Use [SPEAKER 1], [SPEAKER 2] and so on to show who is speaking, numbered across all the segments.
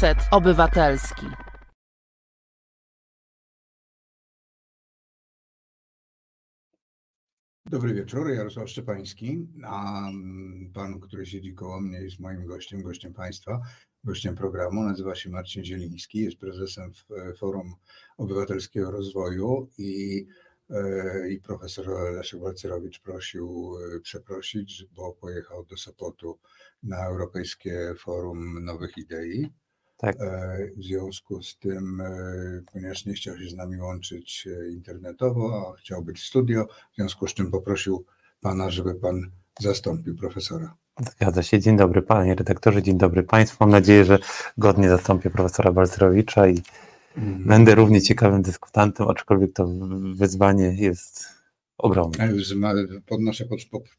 [SPEAKER 1] Reset Obywatelski.
[SPEAKER 2] Dobry wieczór, Jarosław Szczepański, a mm, pan, który siedzi koło mnie jest moim gościem, gościem państwa, gościem programu, nazywa się Marcin Zieliński, jest prezesem Forum Obywatelskiego Rozwoju i, e, i profesor Leszek Walcerowicz prosił e, przeprosić, bo pojechał do Sopotu na Europejskie Forum Nowych Idei.
[SPEAKER 3] Tak.
[SPEAKER 2] E, w związku z tym, ponieważ nie chciał się z nami łączyć internetowo, a chciał być w studio, w związku z czym poprosił pana, żeby pan zastąpił profesora.
[SPEAKER 3] Zgadza się. Dzień dobry panie redaktorze, dzień dobry państwu. Mam nadzieję, że godnie zastąpię profesora Balcerowicza i mm. będę równie ciekawym dyskutantem, aczkolwiek to wyzwanie jest ogromne.
[SPEAKER 2] Podnoszę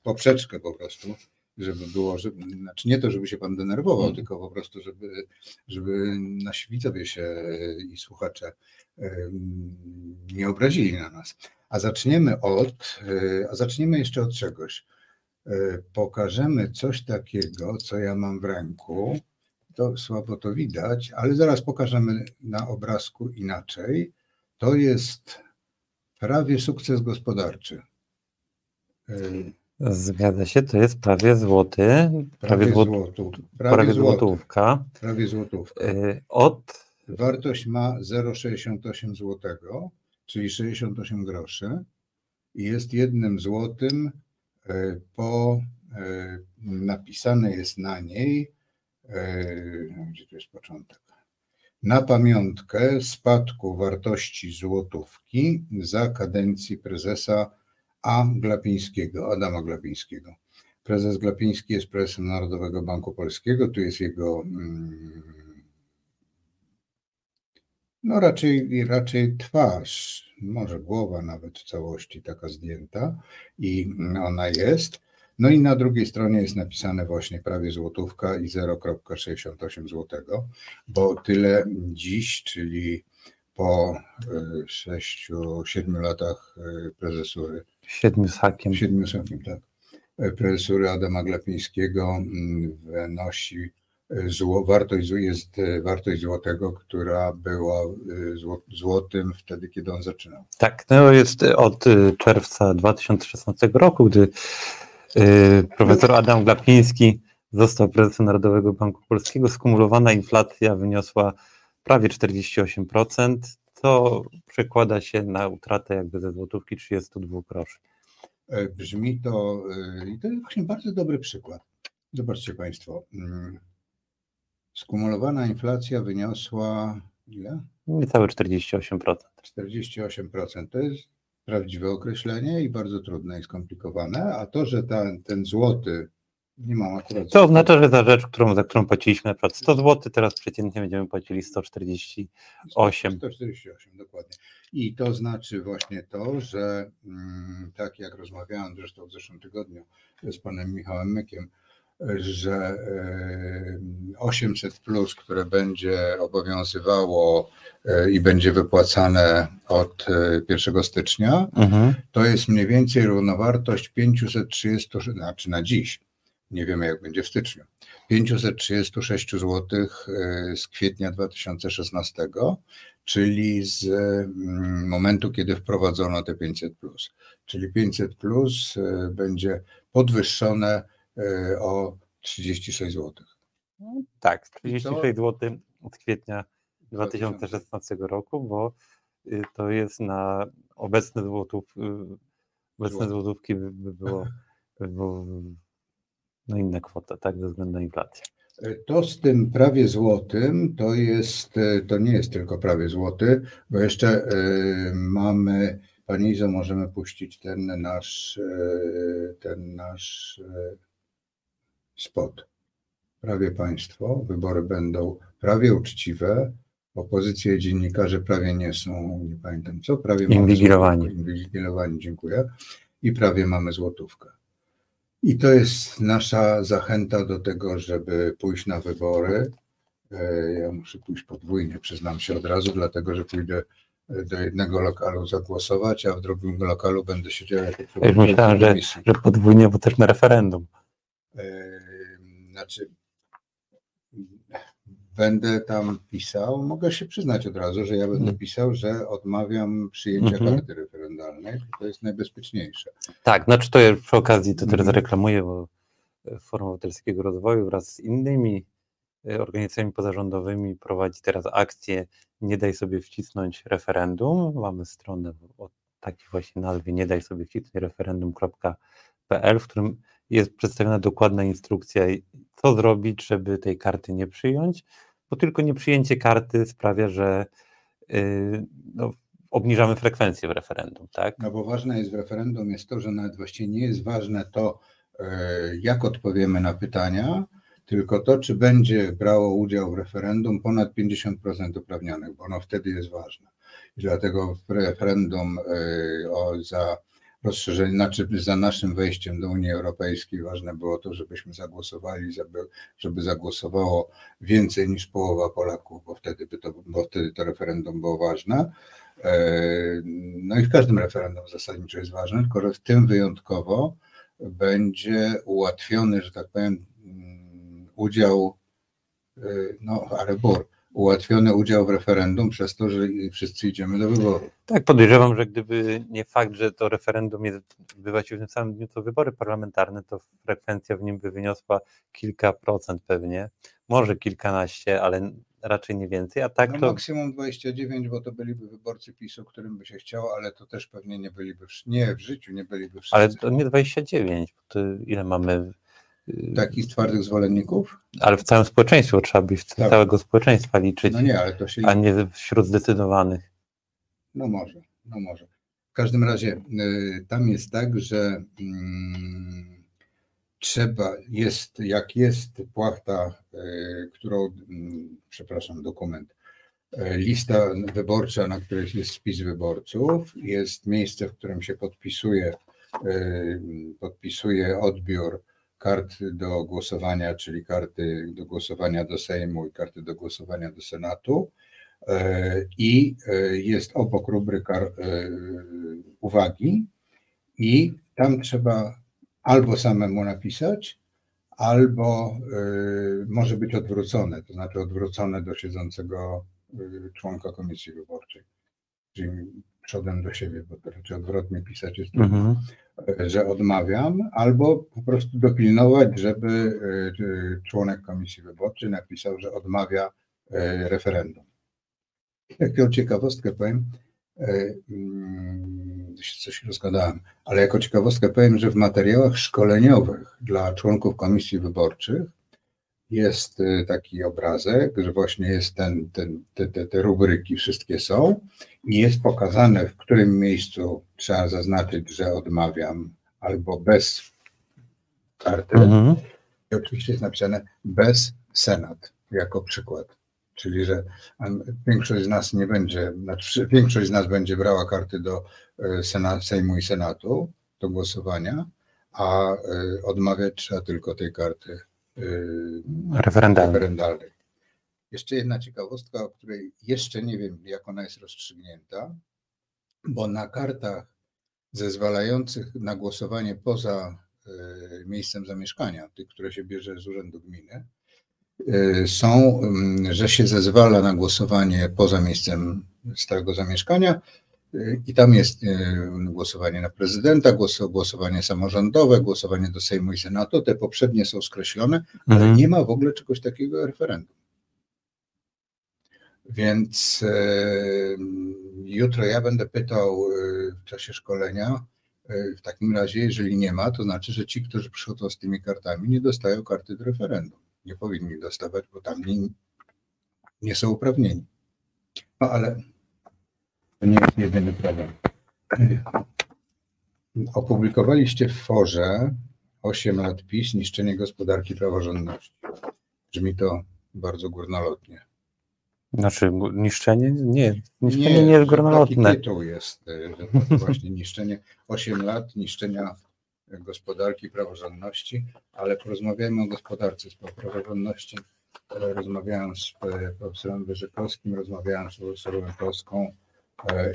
[SPEAKER 2] poprzeczkę po prostu żeby było, żeby, znaczy nie to, żeby się pan denerwował, hmm. tylko po prostu, żeby, żeby nasi widzowie się i słuchacze nie obrazili na nas. A zaczniemy od, e, a zaczniemy jeszcze od czegoś. E, pokażemy coś takiego, co ja mam w ręku. To słabo to widać, ale zaraz pokażemy na obrazku inaczej. To jest prawie sukces gospodarczy.
[SPEAKER 3] Zgadza się, to jest prawie złoty,
[SPEAKER 2] prawie, prawie,
[SPEAKER 3] prawie, prawie złotówka.
[SPEAKER 2] Prawie złotówka.
[SPEAKER 3] E, od...
[SPEAKER 2] Wartość ma 0,68 złotego, czyli 68 groszy i jest jednym złotym e, po e, napisane jest na niej, gdzie tu jest początek, na pamiątkę spadku wartości złotówki za kadencji prezesa a. Glapińskiego, Adama Glapińskiego. Prezes Glapiński jest prezesem Narodowego Banku Polskiego, tu jest jego mm, no raczej, raczej twarz, może głowa nawet w całości taka zdjęta i ona jest. No i na drugiej stronie jest napisane właśnie prawie złotówka i 0,68 złotego, bo tyle dziś, czyli po 6-7 e, latach e, prezesury.
[SPEAKER 3] Siedmiu z hakiem.
[SPEAKER 2] Siedmiu z hakiem, tak. E, prezesury Adama Glapińskiego mm, wynosi zło, wartość, jest wartość złotego, która była złotym wtedy, kiedy on zaczynał.
[SPEAKER 3] Tak, no jest od czerwca 2016 roku, gdy profesor Adam Glapiński został prezesem Narodowego Banku Polskiego, skumulowana inflacja wyniosła prawie 48%, to przekłada się na utratę jakby ze złotówki 32 groszy.
[SPEAKER 2] E, brzmi to, e, i to jest właśnie bardzo dobry przykład. Zobaczcie Państwo, mm, skumulowana inflacja wyniosła ile?
[SPEAKER 3] Niecałe 48%.
[SPEAKER 2] 48% to jest prawdziwe określenie i bardzo trudne i skomplikowane, a to, że ten, ten złoty nie mam akurat.
[SPEAKER 3] To oznacza, że za rzecz, którą, za którą płaciliśmy na przykład 100 zł, teraz przeciętnie będziemy płacili 148.
[SPEAKER 2] 148, dokładnie. I to znaczy właśnie to, że mm, tak jak rozmawiałem zresztą w zeszłym tygodniu z panem Michałem Mykiem, że 800 plus, które będzie obowiązywało e, i będzie wypłacane od 1 e, stycznia, mhm. to jest mniej więcej równowartość 530, znaczy na dziś nie wiemy jak będzie w styczniu. 536 zł e, z kwietnia 2016, czyli z mm, momentu, kiedy wprowadzono te 500. Czyli 500 plus e, będzie podwyższone e, o 36 zł.
[SPEAKER 3] Tak, 36 zł od kwietnia 2016 roku, bo y, to jest na obecne złotów, y, obecne złotówki by było, by było no inne kwoty, tak, ze względu na inflację.
[SPEAKER 2] To z tym prawie złotym to jest, to nie jest tylko prawie złoty, bo jeszcze y, mamy, Pani Izo, możemy puścić ten nasz, ten nasz spot. Prawie państwo, wybory będą prawie uczciwe, opozycje dziennikarze prawie nie są, nie pamiętam co, prawie
[SPEAKER 3] inwigilowani.
[SPEAKER 2] Inwigilowani, dziękuję. I prawie mamy złotówkę. I to jest nasza zachęta do tego, żeby pójść na wybory. E, ja muszę pójść podwójnie, przyznam się od razu, dlatego że pójdę e, do jednego lokalu zagłosować, a w drugim lokalu będę siedział jako
[SPEAKER 3] Ja myślałem, że, że podwójnie, bo też na referendum.
[SPEAKER 2] E, znaczy, będę tam pisał, mogę się przyznać od razu, że ja będę
[SPEAKER 3] Mhm.
[SPEAKER 2] pisał, że odmawiam przyjęcia
[SPEAKER 3] Mhm.
[SPEAKER 2] karty referendalnej, to jest najbezpieczniejsze.
[SPEAKER 3] Tak, znaczy to ja przy okazji to teraz
[SPEAKER 2] Mhm.
[SPEAKER 3] zareklamuję, bo e, Forum Obywatelskiego Rozwoju wraz z innymi e, organizacjami pozarządowymi prowadzi teraz akcję Nie daj sobie wcisnąć referendum. Mamy stronę o takiej właśnie nazwie nie daj sobie wcisnąć referendum.pl, w którym jest przedstawiona dokładna instrukcja, co zrobić, żeby tej karty nie przyjąć, bo tylko nieprzyjęcie karty sprawia, że yy, no, obniżamy frekwencję w referendum, tak?
[SPEAKER 2] No bo ważne jest w referendum jest to, że nawet właściwie nie jest ważne to, e, jak odpowiemy na pytania, tylko to, czy będzie brało udział w referendum ponad 50% uprawnionych, bo ono wtedy jest ważne. I dlatego referendum e, o, za rozszerzenie, znaczy za naszym wejściem do Unii Europejskiej ważne było to, żebyśmy zagłosowali, żeby, żeby zagłosowało więcej niż połowa Polaków, bo wtedy, by to, bo wtedy to referendum było ważne. E, No i w każdym referendum zasadniczo jest ważne, tylko że w tym wyjątkowo będzie ułatwiony, że tak powiem, mm, udział, e, no ale bur, ułatwiony udział w referendum przez to, że wszyscy idziemy do wyboru.
[SPEAKER 3] Tak, podejrzewam, że gdyby nie fakt, że to referendum jest, odbywa się w tym samym dniu co wybory parlamentarne, to frekwencja w nim by wyniosła kilka procent pewnie, może kilkanaście, ale raczej nie więcej, a tak
[SPEAKER 2] No
[SPEAKER 3] to
[SPEAKER 2] maksimum 29, bo to byliby wyborcy PiSu, którym by się chciało, ale to też pewnie nie byliby, wsz- nie w życiu nie byliby wszyscy.
[SPEAKER 3] ale to nie 29, bo to ile mamy,
[SPEAKER 2] Takich twardych zwolenników?
[SPEAKER 3] ale w całym społeczeństwie, trzeba by w
[SPEAKER 2] Tak.
[SPEAKER 3] całego społeczeństwa liczyć,
[SPEAKER 2] No nie, ale to się
[SPEAKER 3] a nie wśród zdecydowanych.
[SPEAKER 2] No może, no może. W każdym razie y, tam jest tak, że mm, trzeba, jest, jak jest płachta, y, którą, mm, przepraszam, dokument, y, lista wyborcza, na której jest spis wyborców, jest miejsce, w którym się podpisuje, y, podpisuje odbiór kart do głosowania, czyli karty do głosowania do Sejmu i karty do głosowania do Senatu. E, i e, jest obok rubryka e, uwagi i tam trzeba albo samemu napisać, albo może być odwrócone, to znaczy odwrócone do siedzącego członka komisji wyborczej, czyli przodem do siebie, bo to raczej odwrotnie pisać jest trudno
[SPEAKER 3] Mhm.
[SPEAKER 2] że odmawiam, albo po prostu dopilnować, żeby e, członek komisji wyborczej napisał, że odmawia e, referendum. Jaką ciekawostkę powiem, e, mm, coś rozgadałem, ale jako ciekawostkę powiem, że w materiałach szkoleniowych dla członków komisji wyborczych jest e, taki obrazek, że właśnie jest ten, ten, te, te, te rubryki wszystkie są i jest pokazane, w którym miejscu trzeba zaznaczyć, że odmawiam albo bez karty.
[SPEAKER 3] Mhm.
[SPEAKER 2] I oczywiście jest napisane bez Senat jako przykład. Czyli, że większość z nas nie będzie, znaczy większość z nas będzie brała karty do e, Sena, Sejmu i Senatu do głosowania, a e, odmawiać trzeba tylko tej karty e,
[SPEAKER 3] Referendalny.
[SPEAKER 2] referendalnej. Jeszcze jedna ciekawostka, o której jeszcze nie wiem, jak ona jest rozstrzygnięta, bo na kartach zezwalających na głosowanie poza e, miejscem zamieszkania, tych, które się bierze z urzędu gminy, e, są, mm, że się zezwala na głosowanie poza miejscem stałego zamieszkania i tam jest e, głosowanie na prezydenta, głos- głosowanie samorządowe, głosowanie do Sejmu i Senatu. Te poprzednie są skreślone, ale
[SPEAKER 3] Mhm.
[SPEAKER 2] nie ma w ogóle czegoś takiego referendum. Więc e, jutro ja będę pytał e, w czasie szkolenia, w takim razie, jeżeli nie ma, to znaczy, że ci, którzy przychodzą z tymi kartami, nie dostają karty do referendum. Nie powinni dostawać, bo tam nie, nie są uprawnieni. No ale to nie jest jedyny problem. Opublikowaliście w forze 8 lat PiS, niszczenie gospodarki praworządności. Brzmi to bardzo górnolotnie.
[SPEAKER 3] Znaczy niszczenie? Nie, niszczenie nie, jest
[SPEAKER 2] że
[SPEAKER 3] górnolotne.
[SPEAKER 2] Taki tytuł jest, to właśnie niszczenie, 8 lat niszczenia gospodarki praworządności, ale porozmawiajmy o gospodarce z praworządności. E, Rozmawiałem z e, profesorem Wyrzykowskim, rozmawiałem z profesorem Polską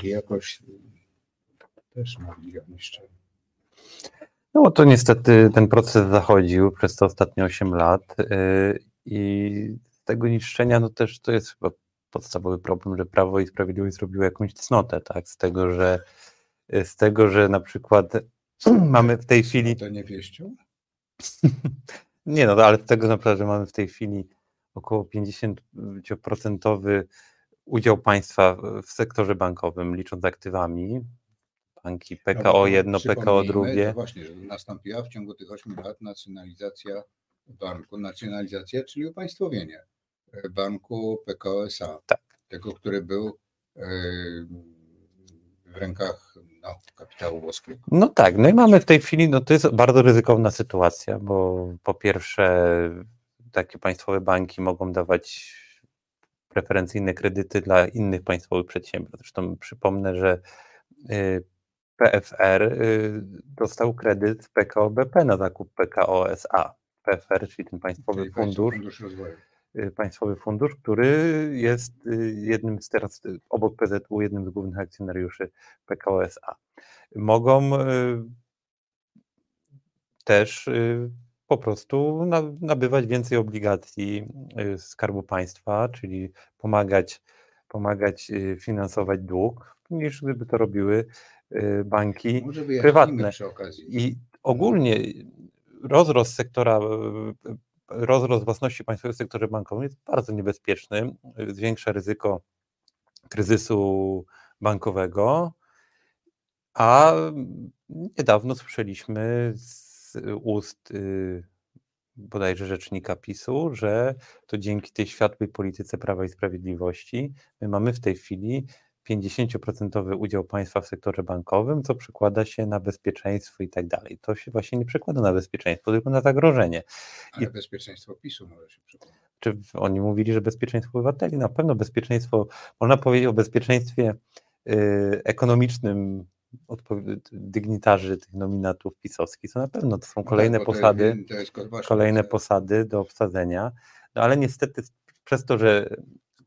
[SPEAKER 2] i jakoś też mówili o niszczeniu.
[SPEAKER 3] No bo to niestety ten proces zachodził przez te ostatnie 8 lat yy, i tego niszczenia, no też to jest chyba podstawowy problem, że Prawo i Sprawiedliwość zrobiło jakąś cnotę, tak? Z tego, że z tego, że na przykład mamy w tej chwili.
[SPEAKER 2] To nie wieścią?
[SPEAKER 3] nie, no ale z tego naprawdę, że mamy w tej chwili około 50% udział państwa w sektorze bankowym, licząc aktywami, banki PKO no, jedno, PKO drugie.
[SPEAKER 2] Właśnie, że nastąpiła w ciągu tych 8 lat nacjonalizacja banku, nacjonalizacja, czyli upaństwowienie banku PKO SA. Tak. Tego, który był w rękach no, kapitału włoskiego.
[SPEAKER 3] No tak, no i mamy w tej chwili, no to jest bardzo ryzykowna sytuacja, bo po pierwsze takie państwowe banki mogą dawać preferencyjne kredyty dla innych państwowych przedsiębiorstw. Zresztą przypomnę, że y, PFR y, dostał kredyt PKO BP na zakup PKO SA. PFR, czyli ten państwowy czyli fundusz, fundusz rozwoju. Y, państwowy fundusz, który jest jednym z teraz obok PZU, jednym z głównych akcjonariuszy PKO SA. Mogą też po prostu nabywać więcej obligacji y, Skarbu Państwa, czyli pomagać, pomagać y, finansować dług, niż gdyby to robiły y, banki prywatne. I ogólnie rozrost sektora, rozrost własności państwowej w sektorze bankowym jest bardzo niebezpieczny, zwiększa ryzyko kryzysu bankowego, a niedawno słyszeliśmy z ust y, bodajże rzecznika PiSu, że to dzięki tej światłej polityce Prawa i Sprawiedliwości my mamy w tej chwili 50% udział państwa w sektorze bankowym, co przekłada się na bezpieczeństwo i tak dalej. To się właśnie nie przekłada na bezpieczeństwo, tylko na zagrożenie.
[SPEAKER 2] Ale I... bezpieczeństwo PiSu może się przekładać.
[SPEAKER 3] Czy oni mówili, że bezpieczeństwo obywateli? Na pewno bezpieczeństwo, można powiedzieć o bezpieczeństwie y, ekonomicznym dygnitarzy tych nominatów pisowskich, to na pewno to są no kolejne tak, posady, to jest, to jest kolejne posady do obsadzenia, no ale niestety przez to, że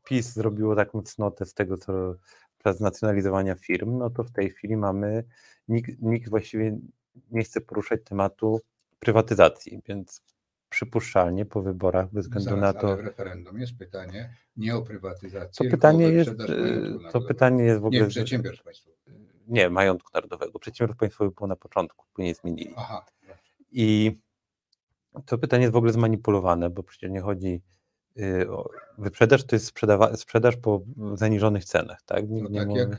[SPEAKER 3] PiS zrobiło taką cnotę z tego, co z nacjonalizowania firm, no to w tej chwili mamy, nikt, nikt właściwie nie chce poruszać tematu prywatyzacji, więc przypuszczalnie po wyborach bez względu Zaraz, na to.
[SPEAKER 2] Ale w referendum jest pytanie nie o prywatyzację,
[SPEAKER 3] to pytanie jest, to pytanie jest w ogóle.
[SPEAKER 2] Nie, przedsiębiorstw państwowych
[SPEAKER 3] nie, majątku narodowego. Przedsiębiorstw państwowych było na początku, później zmienili. Aha. I to pytanie jest w ogóle zmanipulowane, bo przecież nie chodzi y, o wyprzedaż, to jest sprzedaż po zaniżonych cenach, tak?
[SPEAKER 2] to, tak mówi... jak,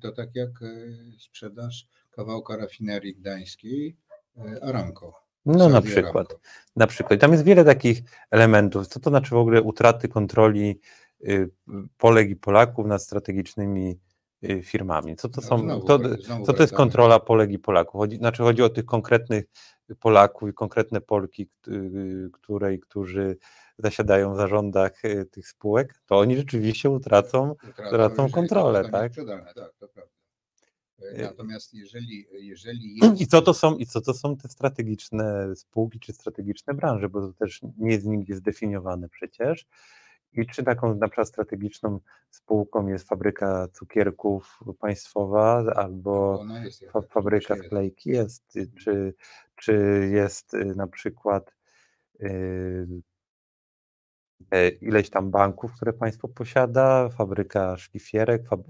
[SPEAKER 2] to tak jak y, sprzedaż kawałka rafinerii gdańskiej y, Aramco.
[SPEAKER 3] No na przykład. Aramco. Na przykład. I tam jest wiele takich elementów. Co to znaczy w ogóle utraty kontroli Polek i Polaków nad strategicznymi Y, firmami. Co to, no, są, znowu, to, co to jest kontrola Polek i Polaków? Chodzi, znaczy chodzi o tych konkretnych Polaków i konkretne Polki, której, którzy zasiadają w zarządach y, tych spółek, to oni rzeczywiście utracą, utracą kontrolę. Tak? tak, to prawda.
[SPEAKER 2] E, natomiast jeżeli, jeżeli
[SPEAKER 3] jest... I co, to są, I co to są te strategiczne spółki czy strategiczne branże, bo to też nie jest nigdzie zdefiniowane przecież. I czy taką na przykład strategiczną spółką jest fabryka cukierków państwowa albo jest, fa fabryka sklejki jest, czy, czy jest y, na przykład yy, ileś tam banków, które państwo posiada, fabryka szlifierek, fab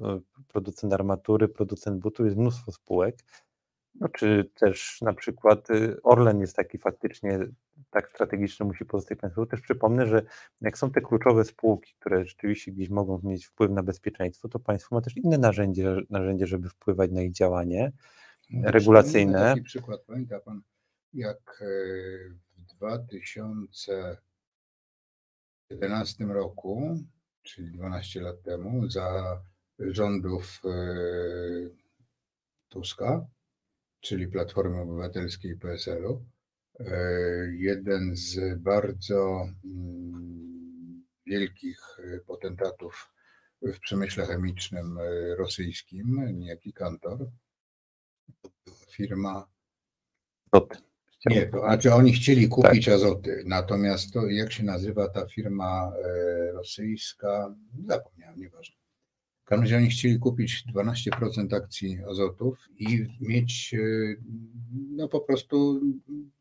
[SPEAKER 3] producent armatury, producent butów, jest mnóstwo spółek. No, czy też na przykład y, Orlen jest taki faktycznie tak strategiczny, musi pozostać państwo. Też przypomnę, że jak są te kluczowe spółki, które rzeczywiście gdzieś mogą mieć wpływ na bezpieczeństwo, to państwo ma też inne narzędzie, narzędzie żeby wpływać na ich działanie no, regulacyjne.
[SPEAKER 2] Taki przykład, pamięta pan, jak e, w 2011 roku, czyli 12 lat temu, za rządów e, Tuska, czyli Platformy Obywatelskiej i PSL-u. E, jeden z bardzo mm, wielkich e, potentatów w przemyśle chemicznym e, rosyjskim, niejaki Kantor, firma. Nie, to znaczy oni chcieli kupić tak. azoty, natomiast to, jak się nazywa ta firma rosyjska, zapomniałem, nieważne. W każdym razie oni chcieli kupić 12% akcji azotów i mieć no po prostu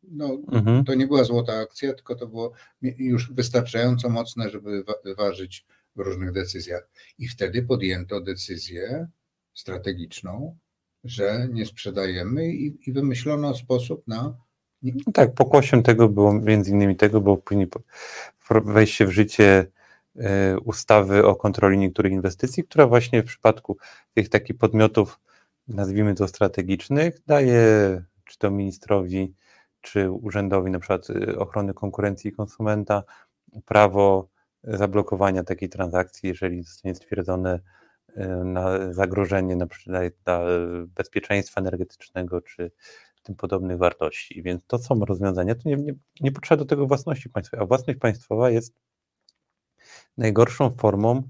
[SPEAKER 2] no,
[SPEAKER 3] Mhm.
[SPEAKER 2] to nie była złota akcja, tylko to było już wystarczająco mocne, żeby wa- ważyć w różnych decyzjach. I wtedy podjęto decyzję strategiczną, że nie sprzedajemy i, i wymyślono sposób na.
[SPEAKER 3] No tak, pokłosiem tego było, między innymi tego było później wejście w życie e, ustawy o kontroli niektórych inwestycji, która właśnie w przypadku tych takich podmiotów, nazwijmy to strategicznych, daje czy to ministrowi, czy urzędowi na przykład e, ochrony konkurencji i konsumenta prawo zablokowania takiej transakcji, jeżeli zostanie stwierdzone e, na zagrożenie na przykład dla bezpieczeństwa energetycznego, czy tym podobnych wartości. Więc to są rozwiązania, to nie, nie, nie potrzeba do tego własności państwowej, a własność państwowa jest najgorszą formą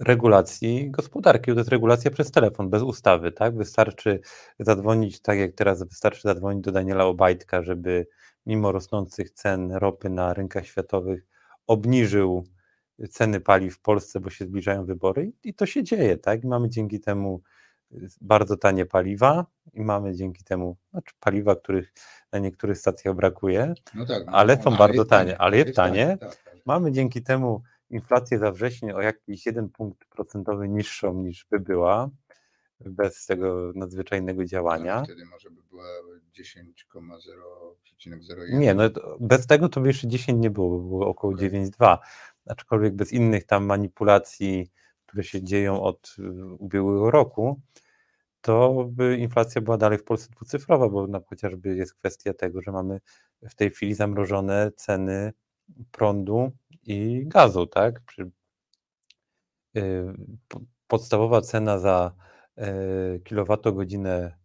[SPEAKER 3] regulacji gospodarki. To jest regulacja przez telefon, bez ustawy, tak? Wystarczy zadzwonić, tak jak teraz wystarczy zadzwonić do Daniela Obajtka, żeby mimo rosnących cen ropy na rynkach światowych obniżył ceny paliw w Polsce, bo się zbliżają wybory i to się dzieje, tak? I mamy dzięki temu bardzo tanie paliwa i mamy dzięki temu znaczy paliwa, których na niektórych stacjach brakuje,
[SPEAKER 2] No tak, no,
[SPEAKER 3] Ale są
[SPEAKER 2] no,
[SPEAKER 3] bardzo
[SPEAKER 2] jest
[SPEAKER 3] tanie, ale jest tanie.
[SPEAKER 2] tak, tak.
[SPEAKER 3] Mamy dzięki temu inflację za wrzesień o jakiś jeden punkt procentowy niższą niż by była bez tego nadzwyczajnego działania.
[SPEAKER 2] Ale Wtedy może by była 10,0,01.
[SPEAKER 3] Nie, no bez tego to by jeszcze 10 nie było, bo było około
[SPEAKER 2] Okej.
[SPEAKER 3] 9,2. Aczkolwiek bez innych tam manipulacji, które się dzieją od y, ubiegłego roku, to by inflacja była dalej w Polsce dwucyfrowa, bo na, chociażby jest kwestia tego, że mamy w tej chwili zamrożone ceny prądu i gazu, tak? Przy, y, po- podstawowa cena za y, kilowatogodzinę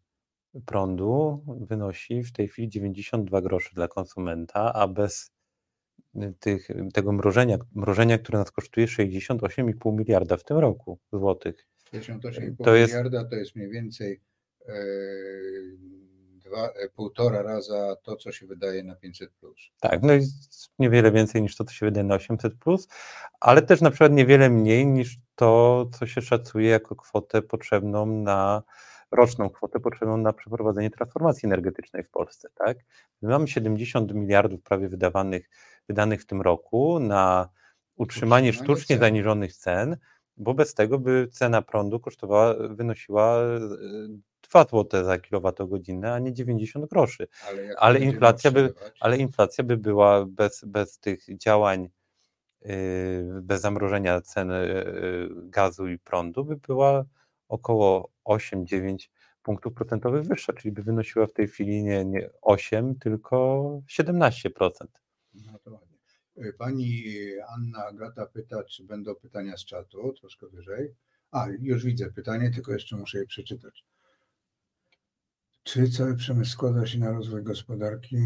[SPEAKER 3] prądu wynosi w tej chwili 92 groszy dla konsumenta, a bez y, tych, tego mrożenia, mrożenia, które nas kosztuje 68,5 miliarda w tym roku złotych.
[SPEAKER 2] 58,5
[SPEAKER 3] To jest-
[SPEAKER 2] miliarda to jest mniej więcej e, dwa, e, półtora raza to, co się wydaje na 500 plus.
[SPEAKER 3] Tak, no i niewiele więcej niż to, co się wydaje na 800, plus, ale też na przykład niewiele mniej niż to, co się szacuje jako kwotę potrzebną na roczną kwotę potrzebną na przeprowadzenie transformacji energetycznej w Polsce. Tak? My mamy 70 miliardów prawie wydawanych, wydanych w tym roku na utrzymanie
[SPEAKER 2] Utrzymanie
[SPEAKER 3] sztucznie
[SPEAKER 2] cen.
[SPEAKER 3] zaniżonych cen, bo bez tego by cena prądu kosztowała, wynosiła e, 2 zł za kilowatogodzinę, a nie 90 groszy.
[SPEAKER 2] Ale,
[SPEAKER 3] Ale inflacja by- ale inflacja by była bez, bez tych działań, yy, bez zamrożenia cen yy, gazu i prądu, by była około 8-9 punktów procentowych wyższa, czyli by wynosiła w tej chwili nie, nie 8, tylko 17%.
[SPEAKER 2] No to ładnie. Pani Anna Agata pyta, czy będą pytania z czatu, troszkę wyżej. A, już widzę pytanie, tylko jeszcze muszę je przeczytać. Czy cały przemysł składa się na rozwój gospodarki?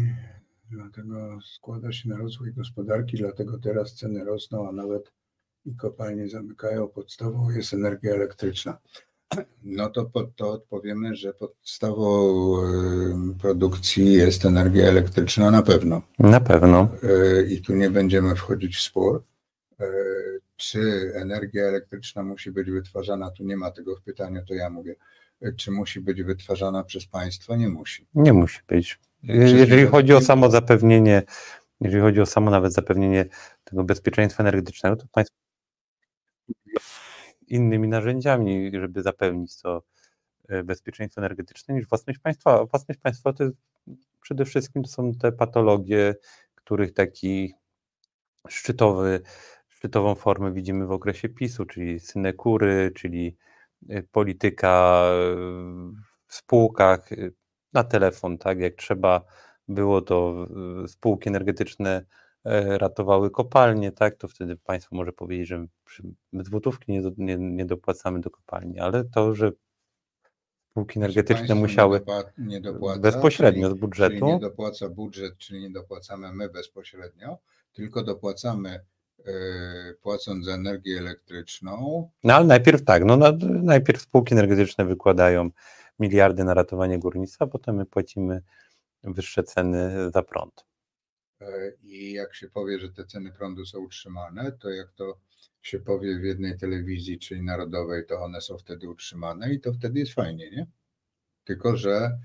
[SPEAKER 2] Dlatego składa się na rozwój gospodarki, dlatego teraz ceny rosną, a nawet i kopalnie zamykają. Podstawą jest energia elektryczna. No to pod to odpowiemy, że podstawą produkcji jest energia elektryczna na pewno.
[SPEAKER 3] Na pewno.
[SPEAKER 2] E, i tu nie będziemy wchodzić w spór, e, czy energia elektryczna musi być wytwarzana, tu nie ma tego w pytaniu, to ja mówię, czy musi być wytwarzana przez państwo? Nie musi.
[SPEAKER 3] Nie musi być. Jeżeli chodzi o samo zapewnienie, jeżeli chodzi o samo nawet zapewnienie tego bezpieczeństwa energetycznego, to państwo innymi narzędziami, żeby zapewnić to e, bezpieczeństwo energetyczne niż własność państwa. A własność państwa to jest przede wszystkim to są te patologie, których taki szczytowy, szczytową formę widzimy w okresie PiSu, czyli synekury, czyli polityka e, w spółkach e, na telefon, tak jak trzeba było, to spółki energetyczne e, ratowały kopalnie, tak, to wtedy państwo może powiedzieć, że my złotówki nie, nie, nie dopłacamy do kopalni, ale to, że spółki energetyczne
[SPEAKER 2] Państwo
[SPEAKER 3] musiały
[SPEAKER 2] nie, dopłaca,
[SPEAKER 3] bezpośrednio
[SPEAKER 2] czyli,
[SPEAKER 3] z budżetu.
[SPEAKER 2] Czyli nie dopłaca budżet, czyli nie dopłacamy my bezpośrednio, tylko dopłacamy płacąc za energię elektryczną.
[SPEAKER 3] No ale najpierw tak, no na, najpierw spółki energetyczne wykładają miliardy na ratowanie górnictwa, a potem my płacimy wyższe ceny za prąd.
[SPEAKER 2] e, I jak się powie, że te ceny prądu są utrzymane, to jak to się powie w jednej telewizji, czyli narodowej, to one są wtedy utrzymane i to wtedy jest fajnie, nie? Tylko, że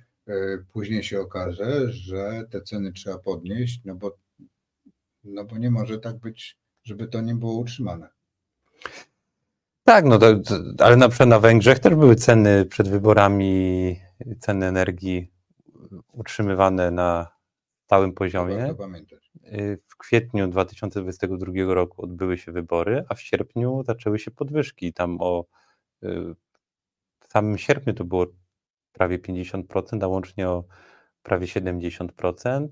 [SPEAKER 2] później się okaże, że te ceny trzeba podnieść, no bo, no bo nie może tak być, żeby to nie było utrzymane.
[SPEAKER 3] Tak, no to, to, ale na przykład na Węgrzech też były ceny przed wyborami, ceny energii utrzymywane na stałym poziomie. W kwietniu 2022 roku odbyły się wybory, a w sierpniu zaczęły się podwyżki. Tam o y, w samym sierpniu to było prawie 50%, a łącznie o prawie 70%.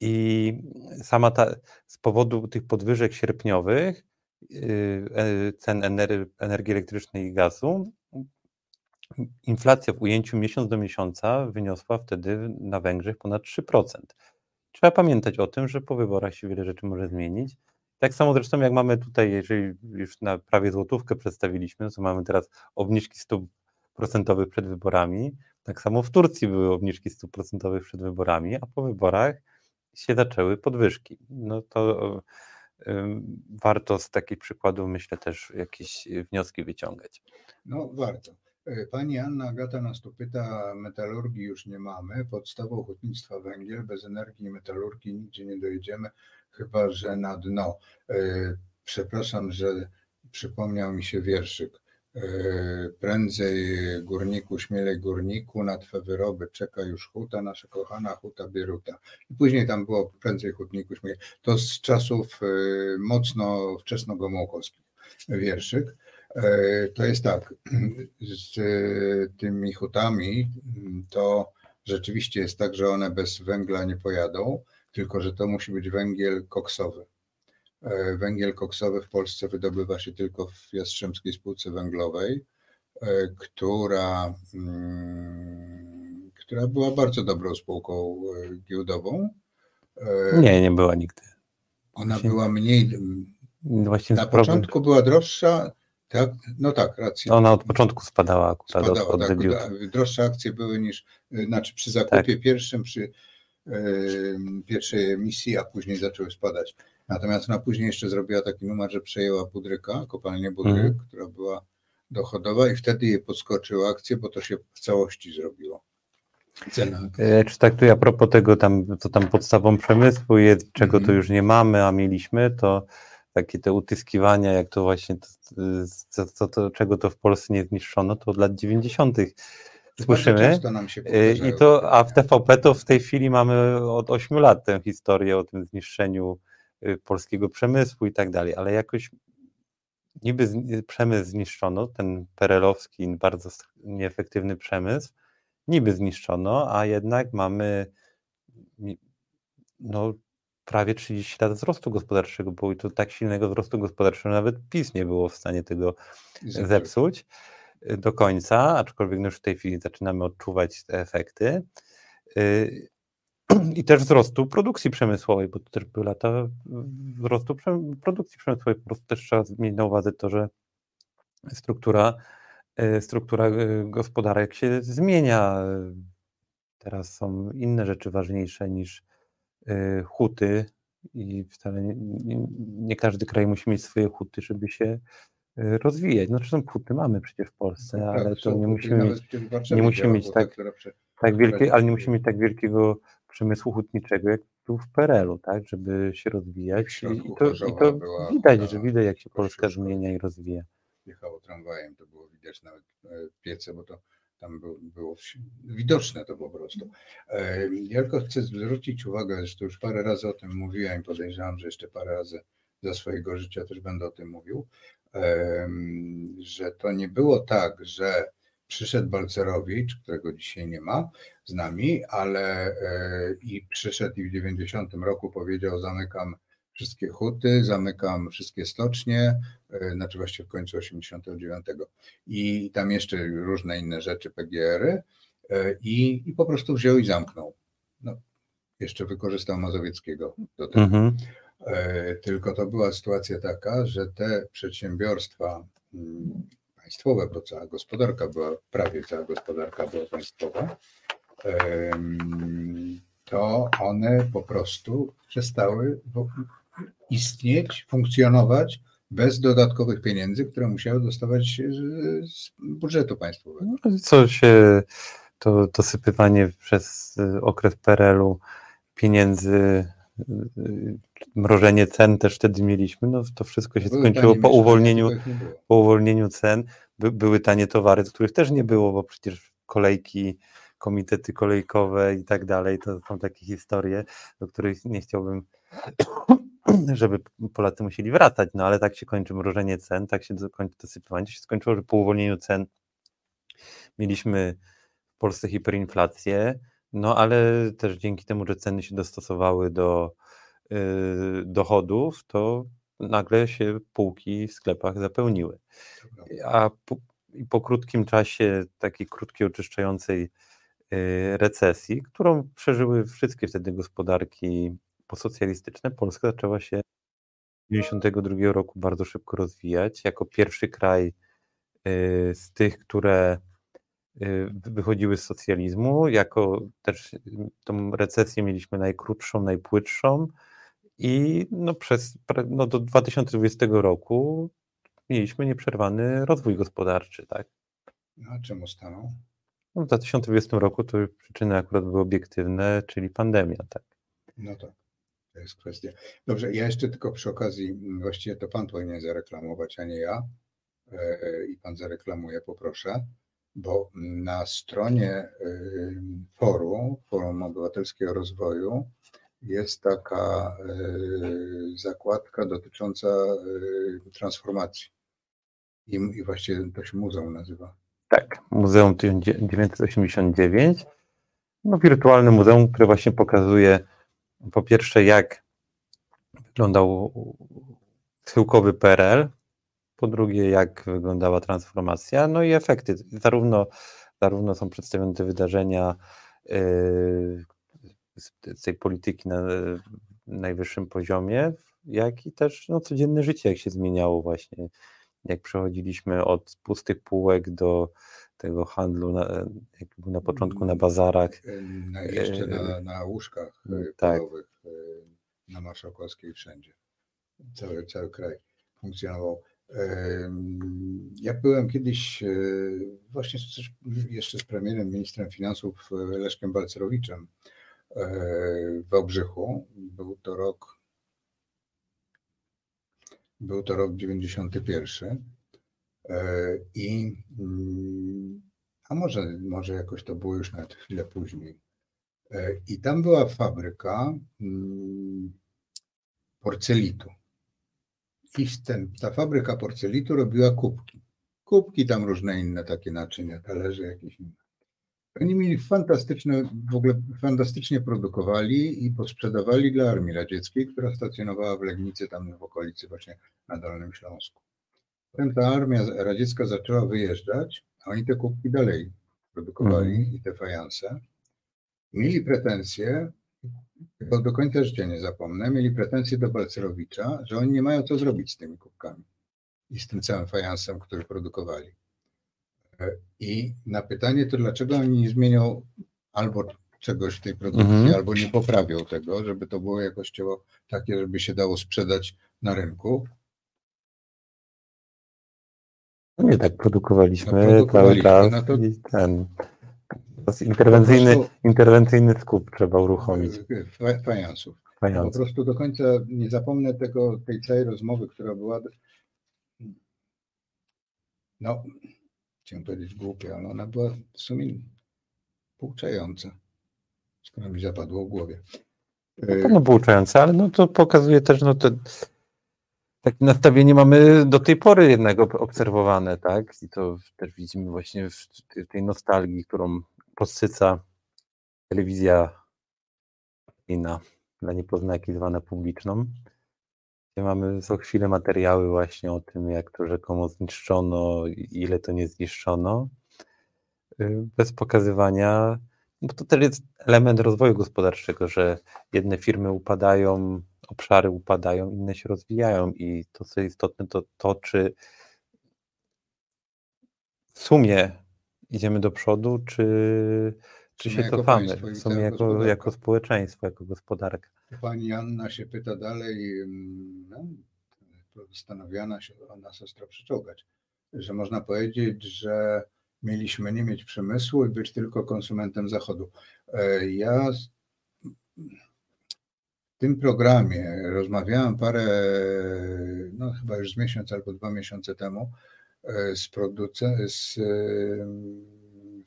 [SPEAKER 3] I sama ta, z powodu tych podwyżek sierpniowych y, e, cen energii elektrycznej i gazu, inflacja w ujęciu miesiąc do miesiąca wyniosła wtedy na Węgrzech ponad 3%. Trzeba pamiętać o tym, że po wyborach się wiele rzeczy może zmienić. Tak samo zresztą jak mamy tutaj, jeżeli już na prawie złotówkę przedstawiliśmy, to mamy teraz obniżki stóp procentowych przed wyborami. Tak samo w Turcji były obniżki stóp procentowych przed wyborami, a po wyborach się zaczęły podwyżki. No to warto z takich przykładów, myślę, też jakieś wnioski wyciągać.
[SPEAKER 2] No warto. E, pani Anna Agata nas tu pyta, metalurgii już nie mamy, podstawą hutnictwa węgiel, bez energii i metalurgii nigdzie nie dojedziemy, chyba że na dno. E, przepraszam, że przypomniał mi się wierszyk. E, prędzej górniku, śmielej górniku, na twe wyroby czeka już huta, nasza kochana huta Bieruta. I później tam było prędzej hutniku, śmielej. To z czasów mocno wczesnogomułkowskich wierszyk. To jest tak, z tymi hutami to rzeczywiście jest tak, że one bez węgla nie pojadą, tylko że to musi być węgiel koksowy. E, węgiel koksowy w Polsce wydobywa się tylko w Jastrzębskiej Spółce Węglowej, e, która, mm, która była bardzo dobrą spółką giełdową.
[SPEAKER 3] Nie, nie była nigdy.
[SPEAKER 2] Ona była mniej. Właśnie na początku była droższa, tak? No tak, racja.
[SPEAKER 3] Ona od początku spadała akurat
[SPEAKER 2] spadała, od, od tak, Droższe akcje były niż, znaczy przy zakupie tak. pierwszym, przy y, pierwszej emisji, a później zaczęły spadać. Natomiast ona później jeszcze zrobiła taki numer, że przejęła Budryka, kopalnię Budryk, mm. która była dochodowa i wtedy jej podskoczyły akcje, bo to się w całości zrobiło.
[SPEAKER 3] Cena. E, czy tak tu a propos tego, tam, co tam podstawą przemysłu jest, czego mm. to już nie mamy, a mieliśmy, to takie te utyskiwania, jak to właśnie, to, to, to, czego to w Polsce nie zniszczono, to od lat 90. słyszymy. Y, I to, a w TVP to w tej chwili mamy od 8 lat tę historię o tym zniszczeniu polskiego przemysłu i tak dalej, ale jakoś niby przemysł zniszczono, ten perelowski, bardzo nieefektywny przemysł, niby zniszczono, a jednak mamy no, prawie 30 lat wzrostu gospodarczego i to tak silnego wzrostu gospodarczego, nawet PiS nie było w stanie tego zepsuć y, do końca, aczkolwiek już w tej chwili zaczynamy odczuwać te efekty. I też wzrostu produkcji przemysłowej, bo to też były lata wzrostu produkcji przemysłowej. Po prostu też trzeba mieć na uwadze to, że struktura, y, struktura gospodarek się zmienia. Teraz są inne rzeczy ważniejsze niż Y, huty i wcale nie, nie, nie, każdy kraj musi mieć swoje huty, żeby się rozwijać. No zresztą huty mamy przecież w Polsce, no, ale to nie musimy mieć, nie musimy mieć tak, tak wielkie, ale nie musimy mieć tak wielkiego przemysłu hutniczego jak tu w PRL-u, tak, żeby się rozwijać. I, i to, i to widać, że widać jak się Polska zmienia i rozwija.
[SPEAKER 2] Jechało tramwajem, to było widać nawet e, piece, bo to tam było widoczne to po prostu. Ja tylko chcę zwrócić uwagę, że to już parę razy o tym mówiłem i podejrzewam, że jeszcze parę razy za swojego życia też będę o tym mówił, że to nie było tak, że przyszedł Balcerowicz, którego dzisiaj nie ma z nami, ale e, i przyszedł i w 90 roku powiedział zamykam wszystkie huty, zamykam wszystkie stocznie, e, znaczy właściwie w końcu 89 i tam jeszcze różne inne rzeczy, PGR-y e, i, i po prostu wziął i zamknął. No, jeszcze wykorzystał Mazowieckiego do tego. Mhm. Tylko to była sytuacja taka, że te przedsiębiorstwa mm, państwowe, bo cała gospodarka była, prawie cała gospodarka była państwowa, to one po prostu przestały istnieć, funkcjonować bez dodatkowych pieniędzy, które musiały dostawać z budżetu państwowego.
[SPEAKER 3] No, co się to dosypywanie przez y, okres PRL-u pieniędzy, mrożenie cen też wtedy mieliśmy, no to wszystko się skończyło po uwolnieniu,
[SPEAKER 2] było.
[SPEAKER 3] po uwolnieniu cen. By, były tanie towary, których też nie było, bo przecież kolejki, komitety kolejkowe i tak dalej, to są takie historie, do których nie chciałbym, żeby Polacy musieli wracać, no ale tak się kończy mrożenie cen, tak się kończy dosypywanie. To się skończyło, że po uwolnieniu cen mieliśmy w Polsce hiperinflację, no ale też dzięki temu, że ceny się dostosowały do y, dochodów, to nagle się półki w sklepach zapełniły. A po, i po krótkim czasie takiej krótkiej oczyszczającej y, recesji, którą przeżyły wszystkie wtedy gospodarki posocjalistyczne, Polska zaczęła się 1992 roku bardzo szybko rozwijać. Jako pierwszy kraj y, z tych, które wychodziły z socjalizmu, jako też y, tą recesję mieliśmy najkrótszą, najpłytszą i no przez, no do 2020 roku mieliśmy nieprzerwany rozwój gospodarczy, tak.
[SPEAKER 2] No, a czemu stanął?
[SPEAKER 3] No w 2020 roku to przyczyny akurat były obiektywne, czyli pandemia, tak.
[SPEAKER 2] No tak, to jest kwestia. Dobrze, ja jeszcze tylko przy okazji, m, właściwie to pan powinien zareklamować, a nie ja. E, e, I pan zareklamuje, poproszę, bo na stronie y, forum, Forum Obywatelskiego Rozwoju, jest taka y, zakładka dotycząca y, transformacji. I, I właściwie to się muzeum nazywa.
[SPEAKER 3] Tak, Muzeum 1989. No, wirtualne muzeum, które właśnie pokazuje po pierwsze, jak wyglądał schyłkowy PRL, po drugie, jak wyglądała transformacja, no i efekty. Zarówno, zarówno są przedstawione te wydarzenia yy, z tej polityki na najwyższym poziomie, jak i też no, codzienne życie, jak się zmieniało właśnie, jak przechodziliśmy od pustych półek do tego handlu, na, jak był na początku na bazarach,
[SPEAKER 2] Y, Na, jeszcze na, na łóżkach y,
[SPEAKER 3] tak.
[SPEAKER 2] polowych, y, na Marszałkowskiej wszędzie. Cały, cały kraj funkcjonował. Ja byłem kiedyś y, właśnie jeszcze z premierem, ministrem finansów y, Leszkiem Balcerowiczem w Wałbrzychu. Był to rok był to rok 91 y, i mm, a może, może jakoś to było już nawet chwilę później. E, I tam była fabryka mm, porcelitu. Ten, ta fabryka porcelitu robiła kubki. Kubki, tam różne inne takie naczynia, talerze jakieś inne. Oni mieli fantastyczne, w ogóle fantastycznie produkowali i posprzedawali dla Armii Radzieckiej, która stacjonowała w Legnicy, tam w okolicy właśnie na Dolnym Śląsku. Potem ta armia radziecka zaczęła wyjeżdżać, a oni te kubki dalej produkowali i te fajanse. Mieli pretensje, bo do końca życia nie zapomnę, mieli pretensje do Balcerowicza, że oni nie mają co zrobić z tymi kubkami i z tym całym fajansem, który produkowali. E, I na pytanie to, dlaczego oni nie zmienią albo czegoś w tej produkcji,
[SPEAKER 3] Mhm.
[SPEAKER 2] albo nie poprawią tego, żeby to było jakościowo takie, żeby się dało sprzedać na rynku,
[SPEAKER 3] No nie tak produkowaliśmy
[SPEAKER 2] No, produkowaliśmy,
[SPEAKER 3] cały czas
[SPEAKER 2] no to-
[SPEAKER 3] i ten interwencyjny,
[SPEAKER 2] Po prostu-
[SPEAKER 3] interwencyjny skup trzeba uruchomić.
[SPEAKER 2] fa- fajansów. Po
[SPEAKER 3] Fajance.
[SPEAKER 2] prostu do końca nie zapomnę tego, tej całej rozmowy, która była. No, chciałem powiedzieć głupia, ale ona była w sumie pouczająca. Skoro mi zapadło w głowie. E,
[SPEAKER 3] No pouczające, ale no to pokazuje też, no to takie nastawienie mamy do tej pory jednego obserwowane, tak? I to też widzimy właśnie w tej nostalgii, którą podsyca telewizja inna, dla niepoznaki zwana publiczną. Gdzie mamy co chwilę materiały właśnie o tym, jak to rzekomo zniszczono, ile to nie zniszczono. Y, Bez pokazywania, bo to też jest element rozwoju gospodarczego, że jedne firmy upadają, obszary upadają, inne się rozwijają i to, co istotne, to to, czy w sumie idziemy do przodu, czy, czy się cofamy, w sumie jako,
[SPEAKER 2] gospodarka.
[SPEAKER 3] jako społeczeństwo, jako gospodarka.
[SPEAKER 2] Pani Anna się pyta dalej, mm, no, zastanawiana się, ona nas ostro przyczołgać, że można powiedzieć, że mieliśmy nie mieć przemysłu i być tylko konsumentem Zachodu. E, Ja w tym programie rozmawiałem parę, no chyba już z miesiąc albo dwa miesiące temu z producent, z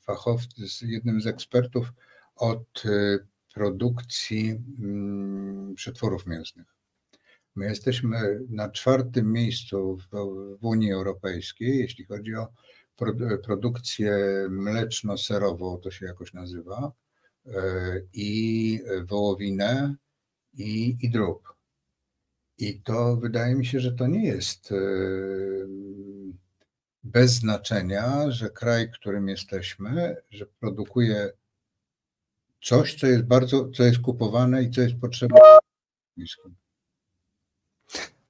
[SPEAKER 2] fachowcem, z jednym z ekspertów od e, produkcji mm, przetworów mięsnych. My jesteśmy na czwartym miejscu w, w Unii Europejskiej, jeśli chodzi o produ- produkcję mleczno-serową, to się jakoś nazywa, e, i wołowinę, i, i drób. I to wydaje mi się, że to nie jest e, bez znaczenia, że kraj, którym jesteśmy, że produkuje coś, co jest bardzo, co jest kupowane i co jest potrzebne.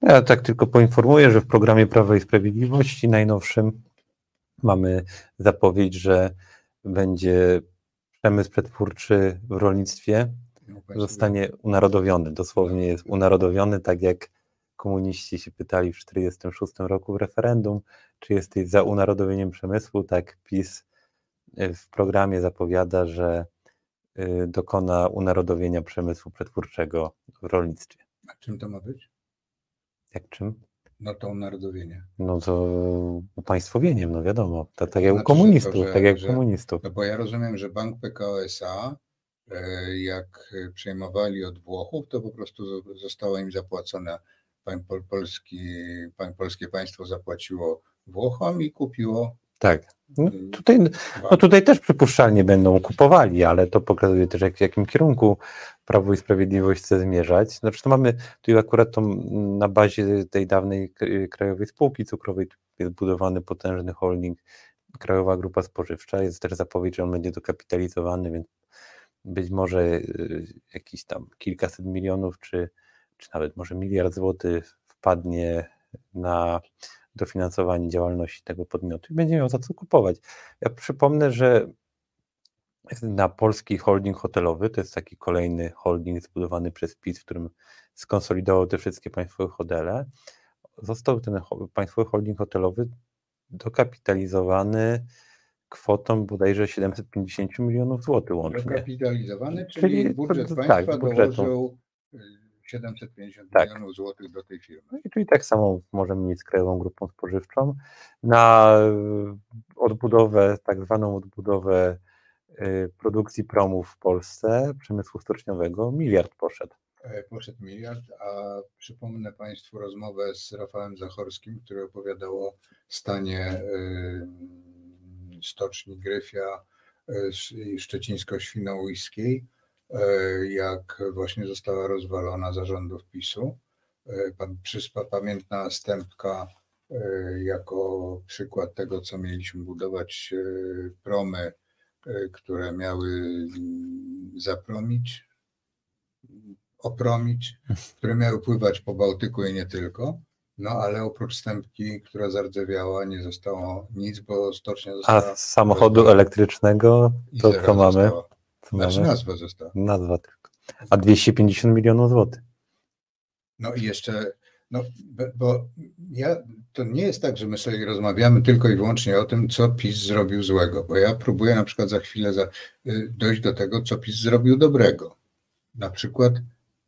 [SPEAKER 3] Ja tak tylko poinformuję, że w programie Prawa i Sprawiedliwości najnowszym mamy zapowiedź, że będzie przemysł przetwórczy w rolnictwie zostanie unarodowiony. Dosłownie jest unarodowiony, tak jak komuniści się pytali w 1946 roku w referendum, czy jesteś za unarodowieniem przemysłu, tak PiS y, w programie zapowiada, że y, dokona unarodowienia przemysłu przetwórczego w rolnictwie.
[SPEAKER 2] A czym to ma być?
[SPEAKER 3] Jak czym?
[SPEAKER 2] No to narodowienie.
[SPEAKER 3] No to upaństwowieniem, no wiadomo. To, tak jak
[SPEAKER 2] znaczy,
[SPEAKER 3] u komunistów,
[SPEAKER 2] to, że-
[SPEAKER 3] tak jak
[SPEAKER 2] że-
[SPEAKER 3] komunistów.
[SPEAKER 2] No bo ja rozumiem, że Bank PKO SA, e, jak przejmowali od Włochów, to po prostu zo- zostało im zapłacone. Pan Pol- Polski, pan, polskie państwo zapłaciło Włochom i kupiło.
[SPEAKER 3] Tak. No,
[SPEAKER 2] Mm,
[SPEAKER 3] tutaj, no tutaj też przypuszczalnie będą kupowali, ale to pokazuje też, jak, w jakim kierunku Prawo i Sprawiedliwość chce zmierzać. Znaczy, to mamy tu akurat na bazie tej dawnej Krajowej Spółki Cukrowej jest budowany potężny holding Krajowa Grupa Spożywcza. Jest też zapowiedź, że on będzie dokapitalizowany, więc być może y, jakiś tam kilkaset milionów, czy, czy nawet może miliard złotych wpadnie na dofinansowanie działalności tego podmiotu i będzie miał za co kupować. Ja przypomnę, że na polski holding hotelowy, to jest taki kolejny holding zbudowany przez PiS, w którym skonsolidował te wszystkie państwowe hotele, został ten państwowy holding hotelowy dokapitalizowany kwotą bodajże 750 milionów złotych łącznie.
[SPEAKER 2] Dokapitalizowany,
[SPEAKER 3] Czyli
[SPEAKER 2] czyli budżet
[SPEAKER 3] tak,
[SPEAKER 2] państwa
[SPEAKER 3] budżetu.
[SPEAKER 2] dołożył y, 750
[SPEAKER 3] Tak.
[SPEAKER 2] milionów złotych do tej firmy.
[SPEAKER 3] No i czyli tak samo możemy mieć z Krajową Grupą Spożywczą. Na y, odbudowę, tak zwaną odbudowę y, produkcji promów w Polsce, przemysłu stoczniowego, miliard poszedł.
[SPEAKER 2] E, Poszedł miliard, a przypomnę Państwu rozmowę z Rafałem Zachorskim, który opowiadał o stanie stoczni Gryfia i szczecińsko-świnoujskiej, jak właśnie została rozwalona zarządów PiSu. Pan przyspa, pamiętna stępka y, jako przykład tego, co mieliśmy budować, promy, które miały mm, zapromić, opromić, które miały pływać po Bałtyku i nie tylko. No ale oprócz stępki, która zardzewiała, nie zostało nic, bo stocznia
[SPEAKER 3] A
[SPEAKER 2] została.
[SPEAKER 3] z samochodu elektrycznego to co mamy?
[SPEAKER 2] została. Znaczy nazwa została.
[SPEAKER 3] Nazwa tylko. A 250 milionów złotych.
[SPEAKER 2] No i jeszcze, no bo ja, to nie jest tak, że my sobie rozmawiamy tylko i wyłącznie o tym, co PiS zrobił złego, bo ja próbuję na przykład za chwilę za, y, dojść do tego, co PiS zrobił dobrego. Na przykład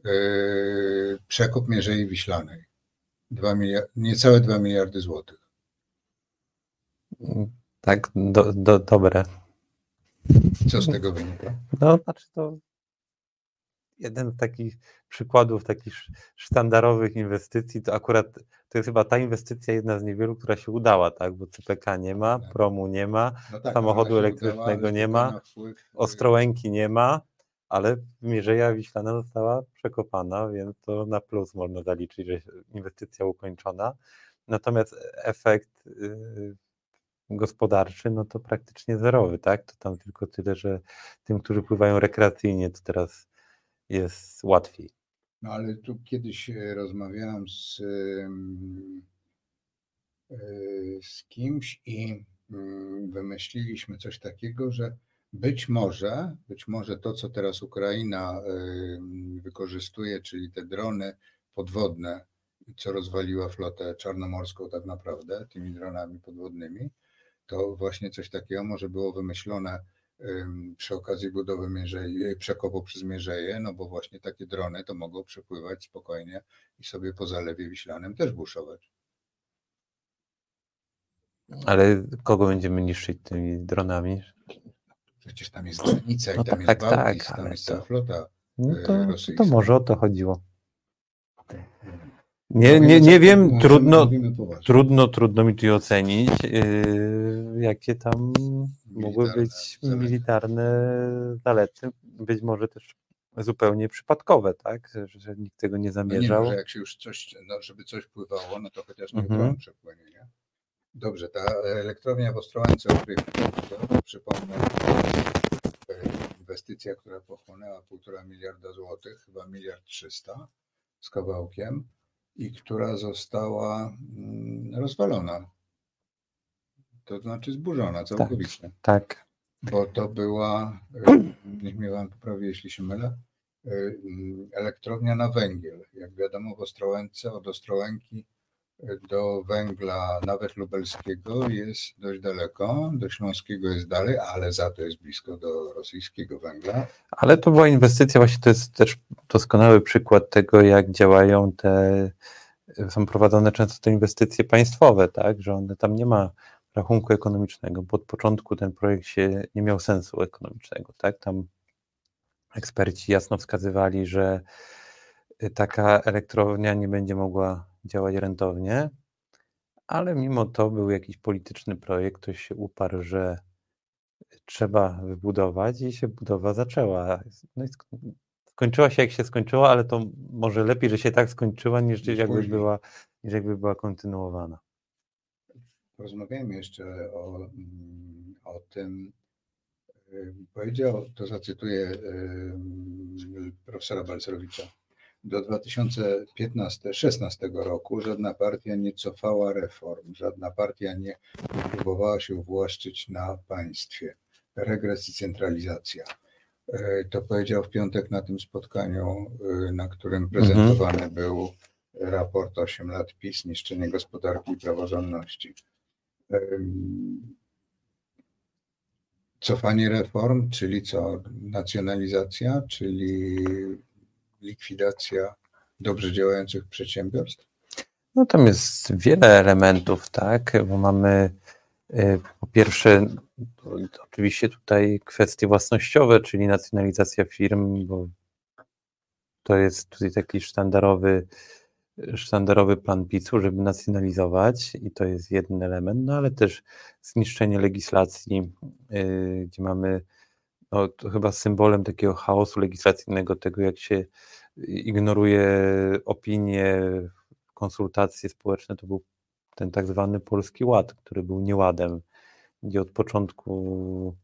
[SPEAKER 2] yy, przekop Mierzei Wiślanej. 2 miliard, niecałe 2 miliardy złotych.
[SPEAKER 3] Tak, do, do, dobre.
[SPEAKER 2] Co z tego wynika?
[SPEAKER 3] No, znaczy to jeden z takich przykładów takich sz- sztandarowych inwestycji, to akurat to jest chyba ta inwestycja jedna z niewielu, która się udała, tak? Bo CPK nie ma,
[SPEAKER 2] Tak.
[SPEAKER 3] promu nie ma,
[SPEAKER 2] No tak,
[SPEAKER 3] Samochodu elektrycznego
[SPEAKER 2] udała,
[SPEAKER 3] nie ma,
[SPEAKER 2] wpływ, y,
[SPEAKER 3] Ostrołęki nie ma, ale Mierzeja Wiślana została przekopana, więc to na plus można zaliczyć, że inwestycja ukończona. Natomiast efekt y, gospodarczy, no to praktycznie zerowy, tak? To tam tylko tyle, że tym, którzy pływają rekreacyjnie, to teraz jest łatwiej.
[SPEAKER 2] No ale tu kiedyś e, rozmawiałem z, e, z kimś i mm, wymyśliliśmy coś takiego, że być może, być może to, co teraz Ukraina wykorzystuje, czyli te drony podwodne, co rozwaliła flotę czarnomorską tak naprawdę, tymi dronami podwodnymi, to właśnie coś takiego może było wymyślone ym, przy okazji budowy mierzei, przekopu przez Mierzeję, no bo właśnie takie drony to mogą przepływać spokojnie i sobie po Zalewie Wiślanym też buszować.
[SPEAKER 3] Ale kogo będziemy niszczyć tymi dronami?
[SPEAKER 2] Przecież tam jest granica i
[SPEAKER 3] No
[SPEAKER 2] tam
[SPEAKER 3] tak,
[SPEAKER 2] jest Bałtyk,
[SPEAKER 3] tak,
[SPEAKER 2] tam jest
[SPEAKER 3] to-
[SPEAKER 2] cała flota.
[SPEAKER 3] No
[SPEAKER 2] e,
[SPEAKER 3] to, to
[SPEAKER 2] rosyjska.
[SPEAKER 3] może o to chodziło. Nie, nie, nie wiem, trudno, trudno, trudno mi tu ocenić, yy, jakie tam mogły być militarne zalety, być może też zupełnie przypadkowe, tak, że, że nikt tego nie
[SPEAKER 2] nie,
[SPEAKER 3] zamierzał.
[SPEAKER 2] no, że jak się już coś, no, żeby coś pływało, no to chociaż niech
[SPEAKER 3] Mhm.
[SPEAKER 2] przepłynie, nie? Dobrze, ta elektrownia w Ostrołęce, o której przypomnę, e, inwestycja, która pochłonęła półtora miliarda złotych, chyba miliard trzysta z kawałkiem i która została mm, rozwalona. To znaczy zburzona całkowicie.
[SPEAKER 3] Tak,
[SPEAKER 2] bo to była, e, niech mnie pan poprawi, jeśli się mylę, e, mm, elektrownia na węgiel. Jak wiadomo, w Ostrołęce od Ostrołęki do węgla nawet lubelskiego jest dość daleko, do śląskiego jest dalej, ale za to jest blisko do rosyjskiego węgla.
[SPEAKER 3] ale to była inwestycja, właśnie to jest też doskonały przykład tego, jak działają te, są prowadzone często te inwestycje państwowe, tak, że one tam nie ma rachunku ekonomicznego, bo od początku ten projekt się nie miał sensu ekonomicznego, tak, tam eksperci jasno wskazywali, że taka elektrownia nie będzie mogła działać rentownie, ale mimo to był jakiś polityczny projekt, ktoś się uparł, że trzeba wybudować i się budowa zaczęła. No skończyła się jak się skończyła, ale to może lepiej, że się tak skończyła, niż jakby była, niż jakby była kontynuowana.
[SPEAKER 2] Porozmawiajmy jeszcze o, o tym. y, Powiedział, to zacytuję y, profesora Balcerowicza. Do 2015-16 roku żadna partia nie cofała reform, żadna partia nie próbowała się uwłaszczyć na państwie. Regres i centralizacja. Y, To powiedział w piątek na tym spotkaniu, y, na którym prezentowany był raport 8 lat PiS, niszczenie gospodarki i praworządności. Cofanie reform, czyli co? Nacjonalizacja, czyli likwidacja dobrze działających przedsiębiorstw?
[SPEAKER 3] No tam jest wiele elementów, tak, bo mamy y, po pierwsze oczywiście tutaj kwestie własnościowe, czyli nacjonalizacja firm, bo to jest tutaj taki sztandarowy, sztandarowy plan PiSu, żeby nacjonalizować i to jest jeden element, no ale też zniszczenie legislacji, y, gdzie mamy no, chyba symbolem takiego chaosu legislacyjnego, tego jak się ignoruje opinie, konsultacje społeczne, to był ten tak zwany Polski Ład, który był nieładem, gdzie od początku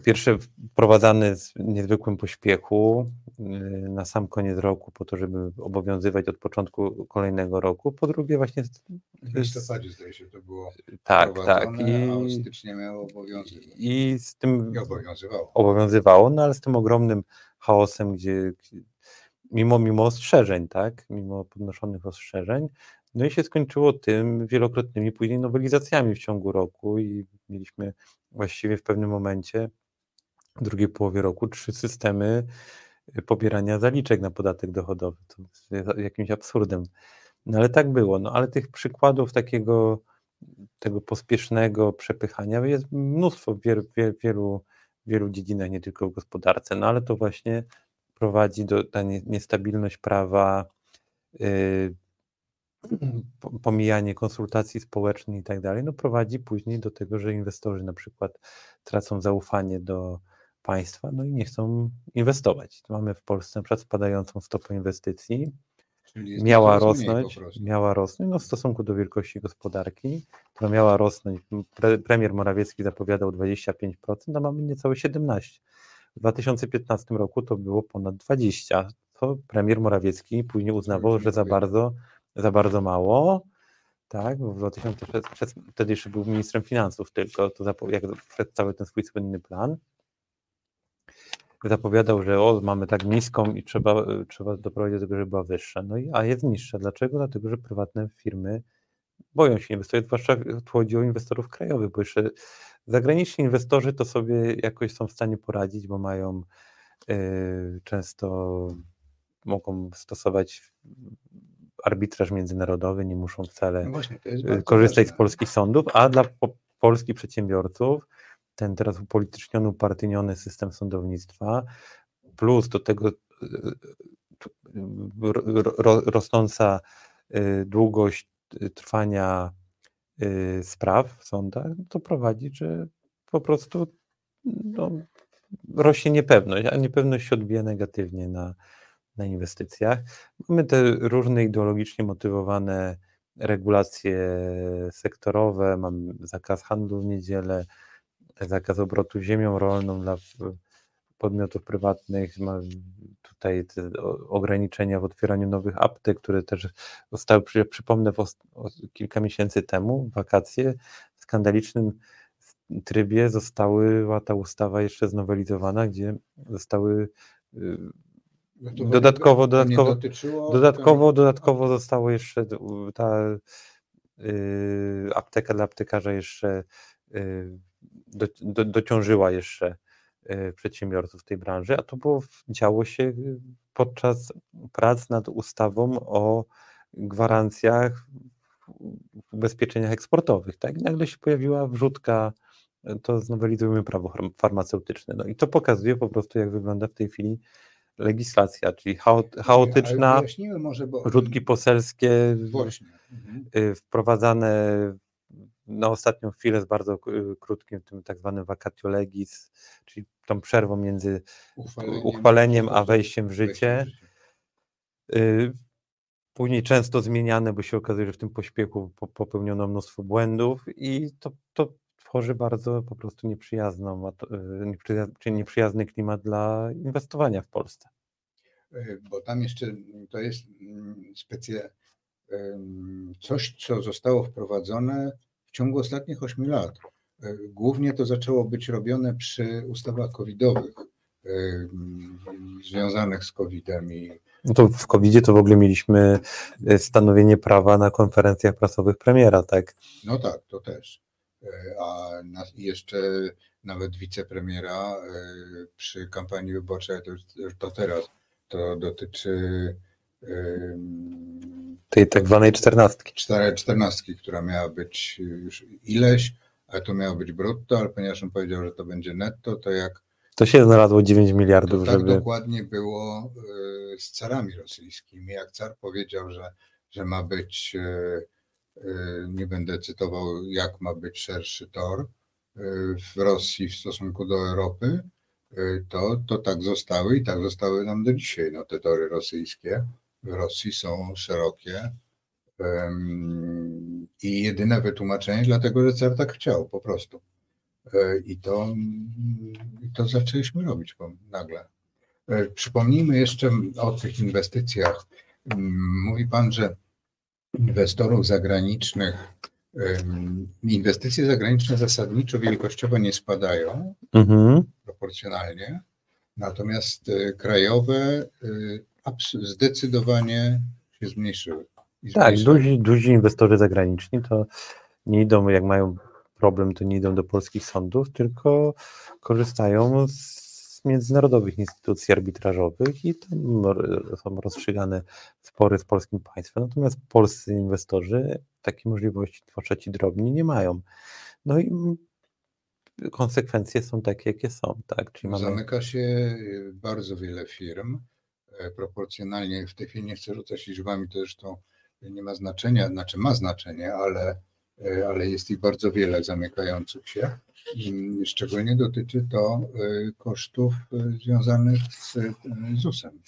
[SPEAKER 3] po pierwsze wprowadzany w niezwykłym pośpiechu yy, na sam koniec roku po to, żeby obowiązywać od początku kolejnego roku, po drugie właśnie z-
[SPEAKER 2] W listopadzie zdaje się to było
[SPEAKER 3] tak, tak
[SPEAKER 2] wprowadzone, a od
[SPEAKER 3] i,
[SPEAKER 2] stycznia miało obowiązywać.
[SPEAKER 3] i z tym
[SPEAKER 2] I obowiązywało.
[SPEAKER 3] obowiązywało, no ale z tym ogromnym chaosem, gdzie gdzie- mimo, mimo ostrzeżeń, tak, mimo podnoszonych ostrzeżeń, no i się skończyło tym wielokrotnymi później nowelizacjami w ciągu roku i mieliśmy właściwie w pewnym momencie, w drugiej połowie roku, trzy systemy y, pobierania zaliczek na podatek dochodowy. To jest jakimś absurdem. No ale tak było. No ale tych przykładów takiego tego pospiesznego przepychania jest mnóstwo w wielu, wielu, wielu, dziedzinach, nie tylko w gospodarce, no ale to właśnie prowadzi do ta nie- niestabilność prawa, yy, po- pomijanie konsultacji społecznych i tak dalej, no prowadzi później do tego, że inwestorzy na przykład tracą zaufanie do państwa, no i nie chcą inwestować. Mamy w Polsce na przykład spadającą stopę inwestycji, miała rosnąć, miała rosnąć no w stosunku do wielkości gospodarki, która miała rosnąć. Pre, premier Morawiecki zapowiadał 25%, a mamy niecałe 17%. W 2015 roku to było ponad 20%. To premier Morawiecki później uznawał, że za bardzo, za bardzo mało. Tak, bo w 2006, wtedy jeszcze był ministrem finansów tylko, to zapo- jak przedstawił ten swój słynny plan zapowiadał, że o, mamy tak niską i trzeba, y, trzeba doprowadzić do tego, żeby była wyższa. No i a jest niższa. Dlaczego? Dlatego, że prywatne firmy boją się inwestować, zwłaszcza chodzi o inwestorów krajowych, bo jeszcze zagraniczni inwestorzy to sobie jakoś są w stanie poradzić, bo mają y, często mogą stosować arbitraż międzynarodowy, nie muszą wcale
[SPEAKER 2] No właśnie, bardzo
[SPEAKER 3] korzystać z
[SPEAKER 2] ważne.
[SPEAKER 3] polskich sądów, a dla po, polskich przedsiębiorców ten teraz upolityczniony, upartyjniony system sądownictwa, plus do tego ro- ro- rosnąca y, długość trwania spraw w sądach, no to prowadzi, że po prostu no, rośnie niepewność, a niepewność się odbija negatywnie na, na inwestycjach. Mamy te różne ideologicznie motywowane regulacje sektorowe, mamy zakaz handlu w niedzielę, zakaz obrotu ziemią rolną dla w- podmiotów prywatnych, tutaj ograniczenia w otwieraniu nowych aptek, które też zostały, przy- przypomnę, kilka miesięcy temu, w wakacje, w skandalicznym trybie zostały, ta ustawa jeszcze znowelizowana, gdzie zostały
[SPEAKER 2] to
[SPEAKER 3] dodatkowo- dodatkowo- Dodatkowo, dodatkowo zostało jeszcze ta y, apteka dla aptekarza jeszcze do, do, dociążyła jeszcze y, przedsiębiorców tej branży, a to było, działo się y, podczas prac nad ustawą o gwarancjach ubezpieczeniach eksportowych. Tak? I nagle się pojawiła wrzutka, y, to znowelizujemy prawo farm- farmaceutyczne. No i to pokazuje po prostu, jak wygląda w tej chwili legislacja, czyli chaotyczna,
[SPEAKER 2] wyjaśnijmy może, bo
[SPEAKER 3] rzutki poselskie.
[SPEAKER 2] Mhm.
[SPEAKER 3] wprowadzane na ostatnią chwilę z bardzo k- krótkim tym tak zwanym vacatio legis, czyli tą przerwą między uchwaleniem a wejściem w życie. y, Później często zmieniane, bo się okazuje, że w tym pośpiechu po- popełniono mnóstwo błędów i to, to tworzy bardzo po prostu nieprzyjazną, y, nieprzyjazny klimat dla inwestowania w Polsce.
[SPEAKER 2] Bo tam jeszcze to jest mm, em, coś, co zostało wprowadzone w ciągu ostatnich 8 lat. E, Głównie to zaczęło być robione przy ustawach covidowych em, związanych z COVID-em i
[SPEAKER 3] No to w covid to w ogóle mieliśmy y, stanowienie prawa na konferencjach prasowych premiera, tak?
[SPEAKER 2] No tak, to też. E, A jeszcze nawet wicepremiera e, przy kampanii wyborczej, to, to teraz, to dotyczy
[SPEAKER 3] Tej tak zwanej czternastki.
[SPEAKER 2] cztera- czternastki, która miała być już ileś, ale to miało być brutto, ale ponieważ on powiedział, że to będzie netto, to jak
[SPEAKER 3] To się znalazło 9
[SPEAKER 2] to
[SPEAKER 3] miliardów,
[SPEAKER 2] tak
[SPEAKER 3] żeby.
[SPEAKER 2] dokładnie było e, z carami rosyjskimi. Jak car powiedział, że, że ma być, e, e, nie będę cytował, jak ma być szerszy tor w Rosji w stosunku do Europy, to, to tak zostały i tak zostały nam do dzisiaj. No, te tory rosyjskie w Rosji są szerokie. I jedyne wytłumaczenie, dlatego że car tak chciał, po prostu. E, I to, i to zaczęliśmy robić nagle. E, Przypomnijmy jeszcze o tych inwestycjach. Mówi Pan, że inwestorów zagranicznych, inwestycje zagraniczne zasadniczo wielkościowo nie spadają
[SPEAKER 3] Mhm.
[SPEAKER 2] proporcjonalnie, natomiast e, krajowe zdecydowanie się zmniejszyły.
[SPEAKER 3] Tak,
[SPEAKER 2] zmniejszyły.
[SPEAKER 3] duzi, duzi inwestorzy zagraniczni to nie idą, jak mają problem, to nie idą do polskich sądów, tylko korzystają z międzynarodowych instytucji arbitrażowych i tam są rozstrzygane spory z polskim państwem. Natomiast polscy inwestorzy takiej możliwości, zwłaszcza ci drobni, nie mają. No i konsekwencje są takie, jakie są, tak? Czyli mamy
[SPEAKER 2] Zamyka się bardzo wiele firm. E, Proporcjonalnie w tej chwili nie chcę rzucać liczbami, to zresztą nie ma znaczenia, znaczy ma znaczenie, ale, e, ale jest ich bardzo wiele zamykających się. Szczególnie dotyczy to e, kosztów związanych z ZUS-em.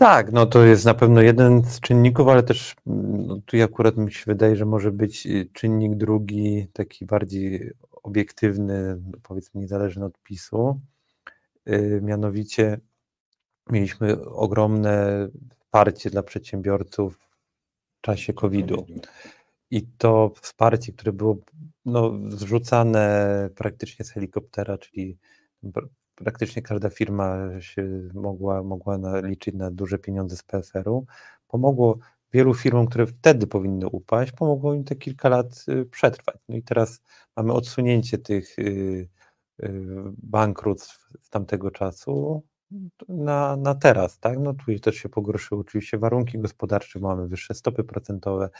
[SPEAKER 3] Tak, no to jest na pewno jeden z czynników, ale też mm, no, tu akurat mi się wydaje, że może być y, czynnik drugi, taki bardziej obiektywny, powiedzmy niezależny od PiSu. Y, Mianowicie mieliśmy ogromne wsparcie dla przedsiębiorców w czasie COVID-u. I to wsparcie, które było no, zrzucane praktycznie z helikoptera, czyli pr- praktycznie każda firma się mogła, mogła na, liczyć na duże pieniądze z PFR-u, pomogło wielu firmom, które wtedy powinny upaść, pomogło im te kilka lat y, przetrwać. No i teraz mamy odsunięcie tych y, bankructw z tamtego czasu na, na teraz, tak? No tu też się pogorszyły oczywiście warunki gospodarcze, mamy wyższe stopy procentowe,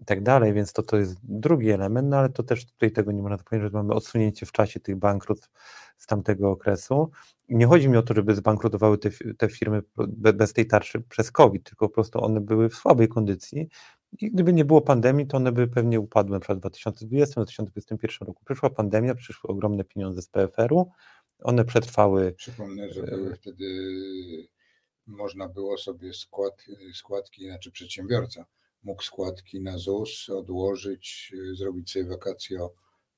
[SPEAKER 3] i tak dalej, więc to, to jest drugi element, no ale to też tutaj tego nie można powiedzieć, że mamy odsunięcie w czasie tych bankructw z tamtego okresu. Nie chodzi mi o to, żeby zbankrutowały te, te firmy bez tej tarczy przez COVID, tylko po prostu one były w słabej kondycji i gdyby nie było pandemii, to one by pewnie upadły na przykład w 2020-2021 roku. Przyszła pandemia, przyszły ogromne pieniądze z PFR-u, one przetrwały.
[SPEAKER 2] Przypomnę, że były wtedy można było sobie skład, składki, znaczy przedsiębiorca mógł składki na ZUS odłożyć, y, zrobić sobie wakacje,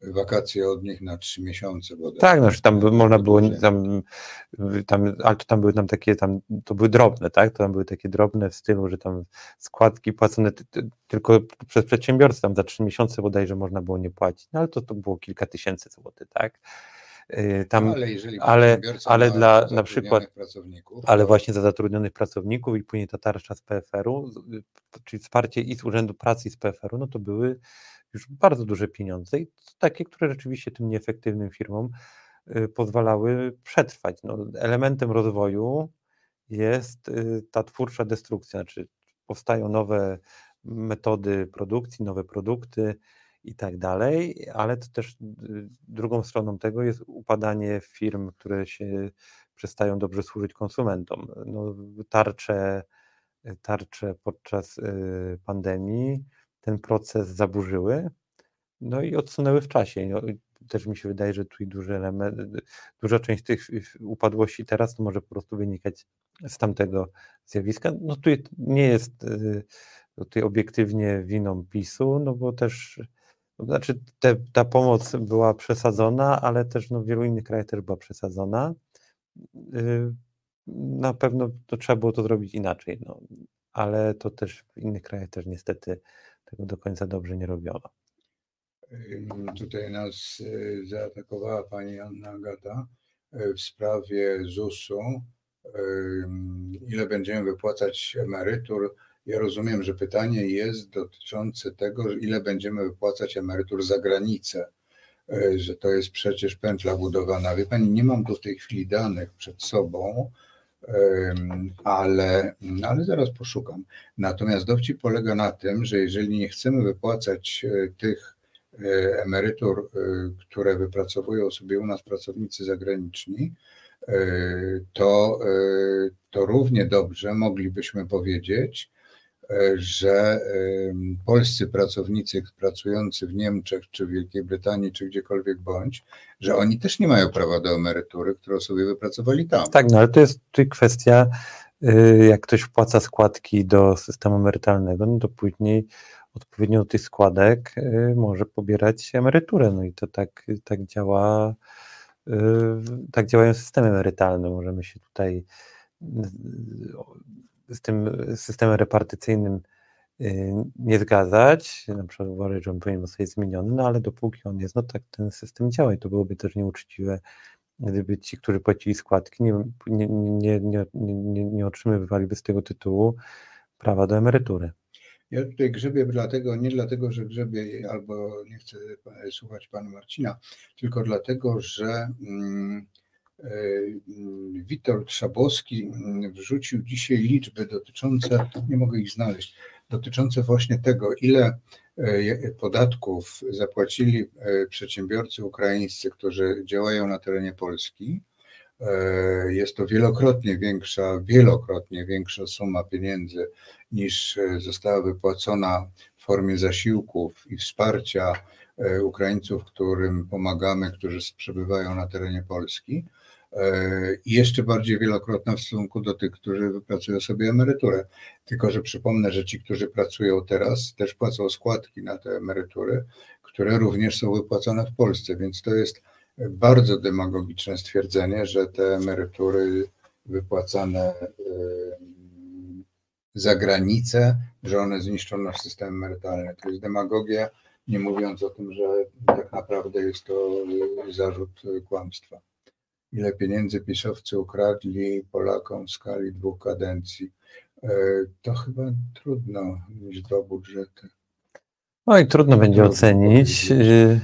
[SPEAKER 2] wakacje od nich na trzy miesiące. Bodaj.
[SPEAKER 3] Tak, znaczy tam by, można było, tam, tam, ale to tam były tam takie, tam, to były drobne, tak, to tam były takie drobne w stylu, że tam składki płacone tylko przez przedsiębiorcę, tam za trzy miesiące bodajże można było nie płacić, no ale to, to było kilka tysięcy złotych, tak.
[SPEAKER 2] Y, tam, ale jeżeli
[SPEAKER 3] ale, ale dla na przykład, ale właśnie za zatrudnionych pracowników i później ta tarcza z PFR-u, czyli wsparcie i z Urzędu Pracy i z PFR-u, no to były już bardzo duże pieniądze i takie, które rzeczywiście tym nieefektywnym firmom y, pozwalały przetrwać. No, elementem rozwoju jest y, ta twórcza destrukcja, znaczy powstają nowe metody produkcji, nowe produkty, i tak dalej, ale to też y, drugą stroną tego jest upadanie firm, które się przestają dobrze służyć konsumentom. No, tarcze, tarcze podczas y, pandemii ten proces zaburzyły, no i odsunęły w czasie. No, też mi się wydaje, że tu duży element, duża część tych upadłości teraz może po prostu wynikać z tamtego zjawiska. No tu nie jest y, tutaj obiektywnie winą PiSu, no bo też znaczy, te, ta pomoc była przesadzona, ale też no, w wielu innych krajach też była przesadzona. Y, na pewno to trzeba było to zrobić inaczej, no, ale to też w innych krajach też niestety tego do końca dobrze nie robiono.
[SPEAKER 2] Tutaj nas y, zaatakowała pani Anna Agata y, w sprawie ZUS-u. Ile będziemy wypłacać emerytur? Ja rozumiem, że pytanie jest dotyczące tego, ile będziemy wypłacać emerytur za granicę, e, że to jest przecież pętla budowana. Wie Pani, nie mam tu w tej chwili danych przed sobą, ale, ale zaraz poszukam. Natomiast dowcip polega na tym, że jeżeli nie chcemy wypłacać e, tych e, emerytur, które wypracowują sobie u nas pracownicy zagraniczni, to, to równie dobrze moglibyśmy powiedzieć, że polscy pracownicy pracujący w Niemczech, czy w Wielkiej Brytanii, czy gdziekolwiek bądź, że oni też nie mają prawa do emerytury, którą sobie wypracowali tam.
[SPEAKER 3] Tak, no ale to jest kwestia, y, jak ktoś wpłaca składki do systemu emerytalnego, no to później odpowiednio do tych składek y, może pobierać emeryturę. No i to tak, tak działa, y, tak działają systemy emerytalne. Możemy się tutaj z tym systemem repartycyjnym y, nie zgadzać, na przykład uważać, że on powinien zostać zmieniony, no ale dopóki on jest, no tak ten system działa i to byłoby też nieuczciwe, gdyby ci, którzy płacili składki, nie, nie, nie, nie, nie, nie otrzymywaliby z tego tytułu prawa do emerytury.
[SPEAKER 2] Ja tutaj grzebię dlatego, nie dlatego, że grzebię albo nie chcę słuchać pana Marcina, tylko dlatego, że mm, Witold Szabowski mm, wrzucił dzisiaj liczby dotyczące, nie mogę ich znaleźć, dotyczące właśnie tego, ile e, podatków zapłacili e, przedsiębiorcy ukraińscy, którzy działają na terenie Polski. Jest to wielokrotnie większa, wielokrotnie większa suma pieniędzy niż została wypłacona w formie zasiłków i wsparcia Ukraińców, którym pomagamy, którzy przebywają na terenie Polski. E, i jeszcze bardziej wielokrotna w stosunku do tych, którzy wypracują sobie emeryturę. Tylko, że przypomnę, że ci, którzy pracują teraz, też płacą składki na te emerytury, które również są wypłacane w Polsce, więc to jest bardzo demagogiczne stwierdzenie, że te emerytury wypłacane e, za granicę, że one zniszczą nasz system emerytalny. To jest demagogia, nie mówiąc o tym, że tak naprawdę jest to zarzut kłamstwa ile pieniędzy pisowcy ukradli Polakom w skali dwóch kadencji. E, To chyba trudno mieć dwa budżety.
[SPEAKER 3] No i trudno będzie
[SPEAKER 2] Trudno
[SPEAKER 3] ocenić.
[SPEAKER 2] powiedzieć.
[SPEAKER 3] Y,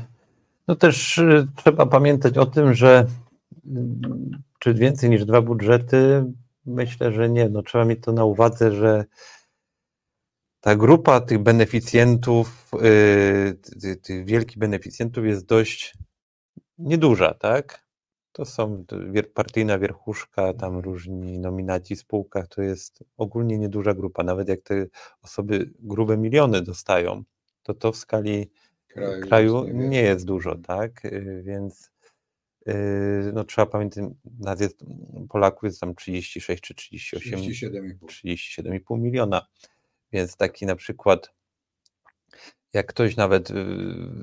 [SPEAKER 3] No też y, trzeba pamiętać o tym, że y, czy więcej niż dwa budżety? Myślę, że nie. No, trzeba mieć to na uwadze, że ta grupa tych beneficjentów, ty- tych wielkich beneficjentów jest dość nieduża, tak? To są partyjna wierchuszka, tam różni nominaci w spółkach, to jest ogólnie nieduża grupa. Nawet jak te osoby grube miliony dostają, to to w skali
[SPEAKER 2] Kraju,
[SPEAKER 3] kraju
[SPEAKER 2] niewiele.
[SPEAKER 3] nie jest dużo, tak? Y, Więc y, no, trzeba pamiętać, nas jest, Polaków jest tam 36 czy 38,
[SPEAKER 2] 37,5.
[SPEAKER 3] 37,5 miliona. Więc taki na przykład, jak ktoś nawet y,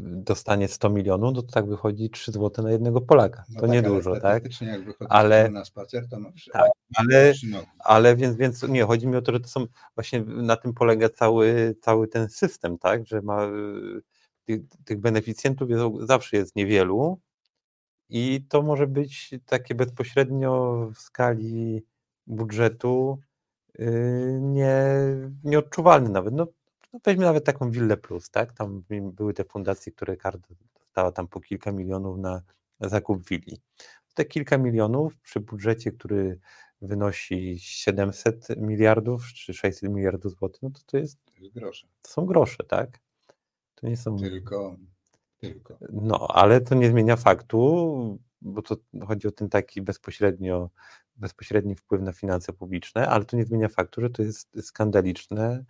[SPEAKER 3] dostanie 100 milionów, no to tak wychodzi 3 zł na jednego Polaka.
[SPEAKER 2] No
[SPEAKER 3] to
[SPEAKER 2] tak,
[SPEAKER 3] niedużo,
[SPEAKER 2] ale
[SPEAKER 3] tak?
[SPEAKER 2] jak
[SPEAKER 3] Ale-
[SPEAKER 2] na spacer, to ma trzy,
[SPEAKER 3] Tak, ale, ale więc, więc nie, chodzi mi o to, że to są właśnie na tym polega cały, cały ten system, tak? Że ma y, tych, tych beneficjentów jest, zawsze jest niewielu i to może być takie bezpośrednio w skali budżetu y, nie, nieodczuwalne nawet. No, no weźmy nawet taką Willę Plus, tak? Tam były te fundacje, które każda dostała tam po kilka milionów na zakup willi. Te kilka milionów przy budżecie, który wynosi 700 miliardów czy 600 miliardów złotych, no to to, jest,
[SPEAKER 2] To jest grosze.
[SPEAKER 3] to są grosze, tak? To nie są.
[SPEAKER 2] Tylko, tylko.
[SPEAKER 3] No, ale to nie zmienia faktu, bo to chodzi o ten taki bezpośrednio, bezpośredni wpływ na finanse publiczne, ale to nie zmienia faktu, że to jest skandaliczne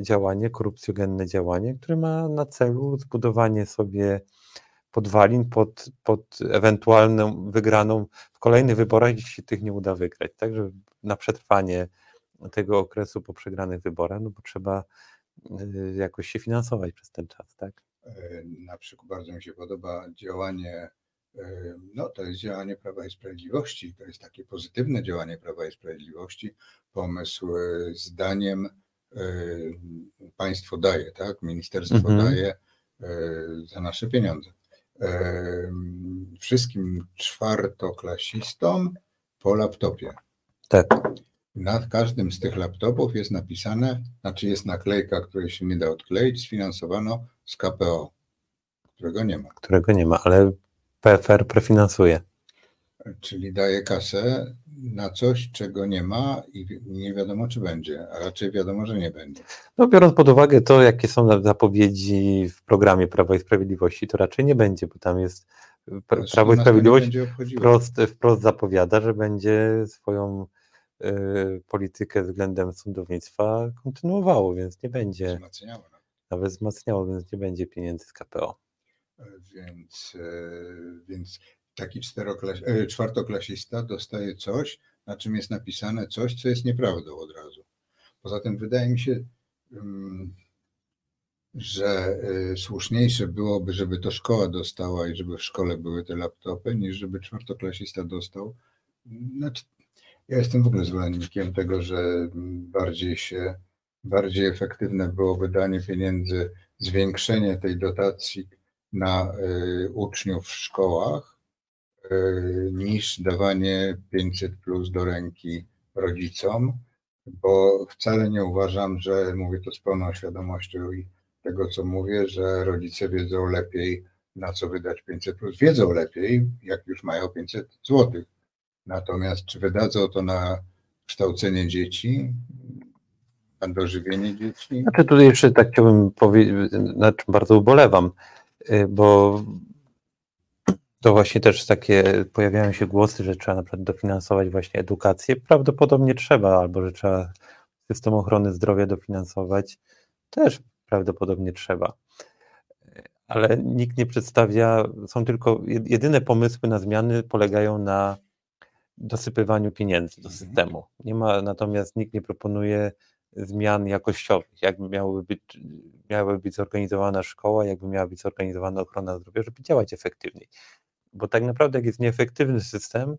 [SPEAKER 3] działanie, korupcjogenne działanie, które ma na celu zbudowanie sobie podwalin pod, pod ewentualną wygraną w kolejnych wyborach, jeśli się tych nie uda wygrać. Także na przetrwanie tego okresu po przegranych wyborach, no bo trzeba y, jakoś się finansować przez ten czas, tak?
[SPEAKER 2] E, Na przykład bardzo mi się podoba działanie, e, no to jest działanie Prawa i Sprawiedliwości, to jest takie pozytywne działanie Prawa i Sprawiedliwości, pomysł e, zdaniem państwo daje, tak, ministerstwo
[SPEAKER 3] Mhm.
[SPEAKER 2] daje e, za nasze pieniądze. E, Wszystkim czwartoklasistom po laptopie.
[SPEAKER 3] Tak.
[SPEAKER 2] Nad każdym z tych laptopów jest napisane, znaczy jest naklejka, której się nie da odkleić, sfinansowano z KPO, którego nie ma.
[SPEAKER 3] którego nie ma, ale PFR prefinansuje.
[SPEAKER 2] Czyli daje kasę na coś, czego nie ma i nie wiadomo, czy będzie, a raczej wiadomo, że nie będzie.
[SPEAKER 3] No, biorąc pod uwagę to, jakie są zapowiedzi w programie Prawa i Sprawiedliwości, to raczej nie będzie, bo tam jest
[SPEAKER 2] Znaczy,
[SPEAKER 3] Prawo i Sprawiedliwość wprost, wprost zapowiada, że będzie swoją y, politykę względem sądownictwa kontynuowało, więc nie będzie,
[SPEAKER 2] Wzmacniało nas.
[SPEAKER 3] nawet wzmacniało, więc nie będzie pieniędzy z KPO.
[SPEAKER 2] Więc, e, więc taki e, czwartoklasista dostaje coś, na czym jest napisane coś, co jest nieprawdą od razu. Poza tym wydaje mi się, mm, że e, słuszniejsze byłoby, żeby to szkoła dostała i żeby w szkole były te laptopy, niż żeby czwartoklasista dostał. Znaczy, ja jestem w ogóle zwolennikiem tego, że bardziej się, bardziej efektywne byłoby danie pieniędzy, zwiększenie tej dotacji na y, uczniów w szkołach niż dawanie 500 plus do ręki rodzicom, bo wcale nie uważam, że mówię to z pełną świadomością i tego, co mówię, że rodzice wiedzą lepiej, na co wydać 500 plus. Wiedzą lepiej, jak już mają 500 złotych. Natomiast czy wydadzą to na kształcenie dzieci, na dożywienie dzieci?
[SPEAKER 3] Znaczy tutaj jeszcze tak chciałbym powiedzieć, na czym bardzo ubolewam, y, bo to właśnie też takie pojawiają się głosy, że trzeba na przykład dofinansować właśnie edukację. Prawdopodobnie trzeba, albo że trzeba system ochrony zdrowia dofinansować. Też prawdopodobnie trzeba. Ale nikt nie przedstawia, są tylko jed- jedyne pomysły na zmiany polegają na dosypywaniu pieniędzy do
[SPEAKER 2] Mhm.
[SPEAKER 3] systemu. Nie ma, natomiast nikt nie proponuje zmian jakościowych, jakby miały być, miałaby być zorganizowana szkoła, jakby miała być zorganizowana ochrona zdrowia, żeby działać efektywniej. Bo tak naprawdę, jak jest nieefektywny system,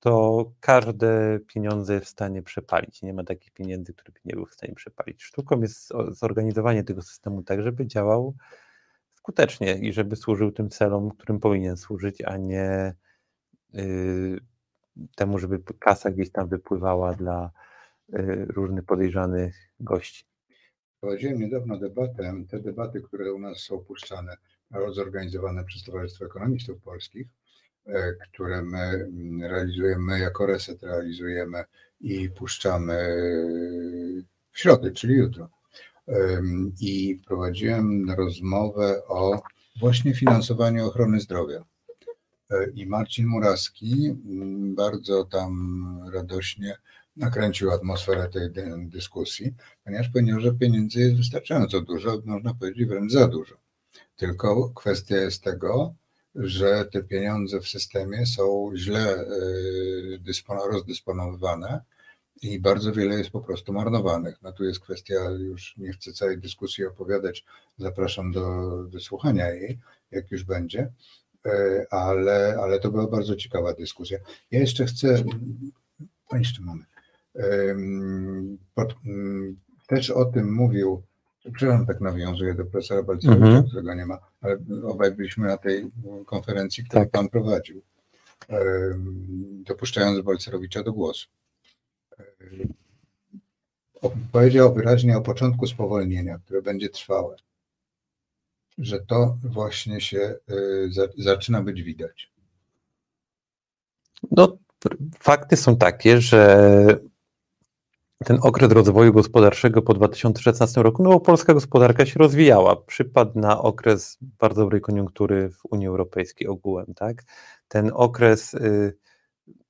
[SPEAKER 3] to każde pieniądze w stanie przepalić. Nie ma takich pieniędzy, które by nie był w stanie przepalić. Sztuką jest zorganizowanie tego systemu tak, żeby działał skutecznie i żeby służył tym celom, którym powinien służyć, a nie yy, temu, żeby kasa gdzieś tam wypływała dla, różnych podejrzanych gości.
[SPEAKER 2] Prowadziłem niedawno debatę, te debaty, które u nas są puszczane, zorganizowane przez Towarzystwo Ekonomistów Polskich, które my mm, realizujemy, jako Reset realizujemy i puszczamy w środę, czyli jutro. I prowadziłem rozmowę o właśnie finansowaniu ochrony zdrowia. E, I Marcin Muraski mm, bardzo tam radośnie nakręcił atmosferę tej dyskusji, ponieważ powiedział, że pieniędzy jest wystarczająco dużo, można powiedzieć wręcz za dużo. Tylko kwestia jest tego, że te pieniądze w systemie są źle e, rozdysponowywane i bardzo wiele jest po prostu marnowanych. No tu jest kwestia, już nie chcę całej dyskusji opowiadać, zapraszam do wysłuchania jej, jak już będzie, e, ale, ale to była bardzo ciekawa dyskusja. Ja jeszcze chcę, jeszcze mamy, pod, też o tym mówił, przepraszam, tak nawiązuję do profesora Balcerowicza, mm -hmm. którego nie ma, ale obaj byliśmy na tej konferencji, którą tak. pan prowadził, dopuszczając Balcerowicza do głosu powiedział wyraźnie o początku spowolnienia, które będzie trwałe, że to właśnie się y, zaczyna być widać.
[SPEAKER 3] No, fakty są takie, że ten okres rozwoju gospodarczego po 2016 roku, no bo polska gospodarka się rozwijała, przypadł na okres bardzo dobrej koniunktury w Unii Europejskiej ogółem, tak? Ten okres, y,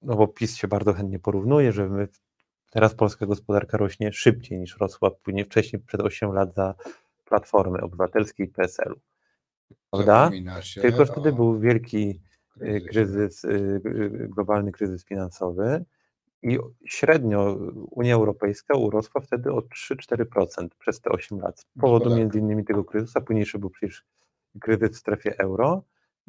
[SPEAKER 3] no bo PiS się bardzo chętnie porównuje, że my Teraz polska gospodarka rośnie szybciej niż rosła później wcześniej przed 8 lat za Platformy Obywatelskiej i PSL-u. Prawda? Tylko wtedy był wielki y, kryzys, y, globalny kryzys finansowy i średnio Unia Europejska urosła wtedy o 3-4% przez te 8 lat. Z powodu między innymi tego kryzysu, a późniejszy był przecież kryzys w strefie euro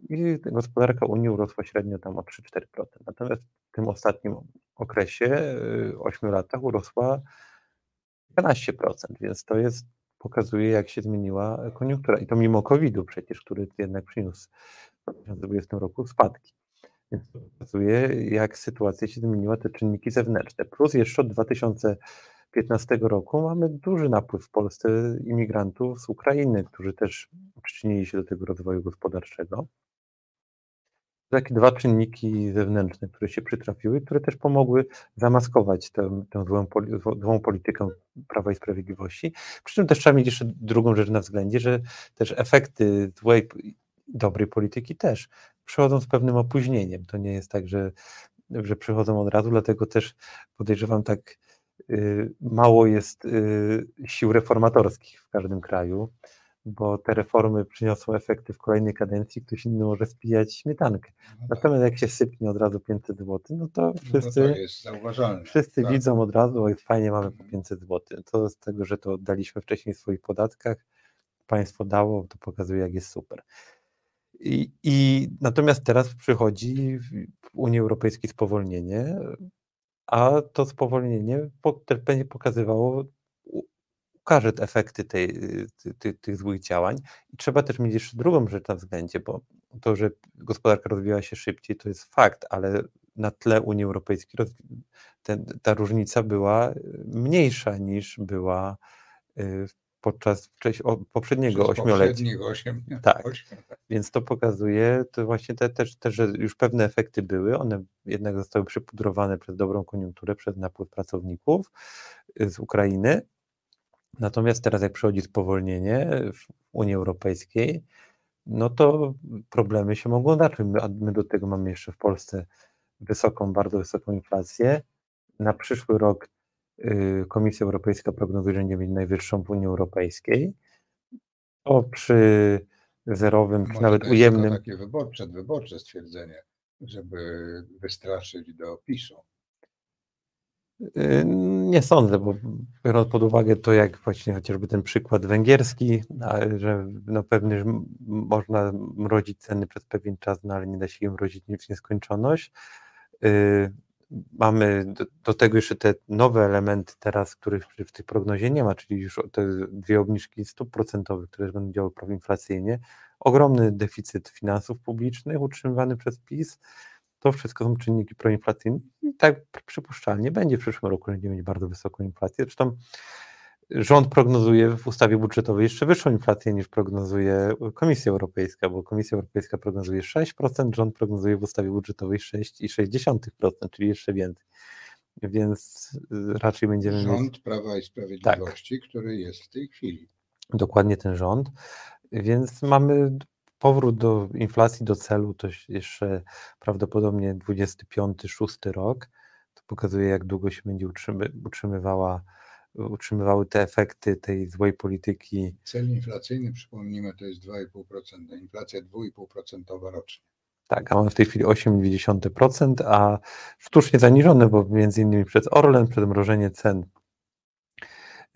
[SPEAKER 3] i gospodarka Unii urosła średnio tam o 3-4%. Natomiast w tym ostatnim okresie, 8 y, latach, urosła 12%, więc to jest, pokazuje, jak się zmieniła koniunktura. I to mimo COVID-u przecież, który jednak przyniósł w 2020 roku spadki. Więc pokazuje, jak sytuacja się zmieniła, te czynniki zewnętrzne. Plus jeszcze od 2015 roku mamy duży napływ w Polsce imigrantów z Ukrainy, którzy też przyczynili się do tego rozwoju gospodarczego takie dwa czynniki zewnętrzne, które się przytrafiły, które też pomogły zamaskować tę, tę złą, złą politykę Prawa i Sprawiedliwości. Przy czym też trzeba mieć jeszcze drugą rzecz na względzie, że też efekty złej, dobrej polityki też przychodzą z pewnym opóźnieniem. To nie jest tak, że, że przychodzą od razu, dlatego też podejrzewam tak, y, mało jest y, sił reformatorskich w każdym kraju bo te reformy przyniosą efekty w kolejnej kadencji, ktoś inny może spijać śmietankę. No tak. Natomiast jak się sypnie od razu 500 zł, no to wszyscy, no to jest zauważalne. wszyscy tak. widzą od razu, oj fajnie mamy po 500 zł. To z tego, że to oddaliśmy wcześniej w swoich podatkach, państwo dało, to pokazuje jak jest super. I, natomiast teraz przychodzi w Unii Europejskiej spowolnienie, a to spowolnienie będzie pokazywało ukaże efekty tej, ty, tych złych działań. I trzeba też mieć jeszcze drugą rzecz na względzie, bo to, że gospodarka rozwijała się szybciej, to jest fakt, ale na tle Unii Europejskiej ten, ta różnica była mniejsza niż była y, podczas poprzedniego ośmiolecia. Tak. Więc to pokazuje, to właśnie te, też, też, że już pewne efekty były, one jednak zostały przypudrowane przez dobrą koniunkturę, przez napływ pracowników y, z Ukrainy, Natomiast teraz, jak przychodzi spowolnienie w Unii Europejskiej, no to problemy się mogą zacząć. My, my do tego mamy jeszcze w Polsce wysoką, bardzo wysoką inflację. Na przyszły rok Komisja Europejska prognozuje, że nie będzie najwyższą w Unii Europejskiej. To przy zerowym, czy nawet ujemnym.
[SPEAKER 2] To takie wyborcze, przedwyborcze stwierdzenie, żeby wystraszyć do PiSu.
[SPEAKER 3] Y, nie sądzę, bo biorąc pod uwagę to, jak właśnie chociażby ten przykład węgierski, że no pewnie że można mrozić ceny przez pewien czas, no ale nie da się je mrozić w nieskończoność. Mamy do, do, tego jeszcze te nowe elementy teraz, których w tej prognozie nie ma, czyli już te dwie obniżki stóp procentowych, które będą działały proinflacyjnie, ogromny deficyt finansów publicznych utrzymywany przez PiS, to wszystko są czynniki proinflacyjne i tak przypuszczalnie będzie w przyszłym roku, będziemy mieć bardzo wysoką inflację. Zresztą rząd prognozuje w ustawie budżetowej jeszcze wyższą inflację niż prognozuje Komisja Europejska, bo Komisja Europejska prognozuje 6%, rząd prognozuje w ustawie budżetowej 6,6%, czyli jeszcze więcej. Więc y, raczej będziemy
[SPEAKER 2] rząd mieć... Prawa i Sprawiedliwości, tak. który jest w tej chwili.
[SPEAKER 3] Dokładnie ten rząd. Więc mamy powrót do inflacji, do celu, to jeszcze prawdopodobnie 25-6 rok. To pokazuje, jak długo się będzie utrzymywała utrzymywały te efekty tej złej polityki.
[SPEAKER 2] Cel inflacyjny, przypomnijmy, to jest 2,5%, inflacja 2,5% rocznie.
[SPEAKER 3] Tak, a mamy w tej chwili 8,2%, a sztucznie zaniżone, bo między innymi przez Orlen, przedmrożenie cen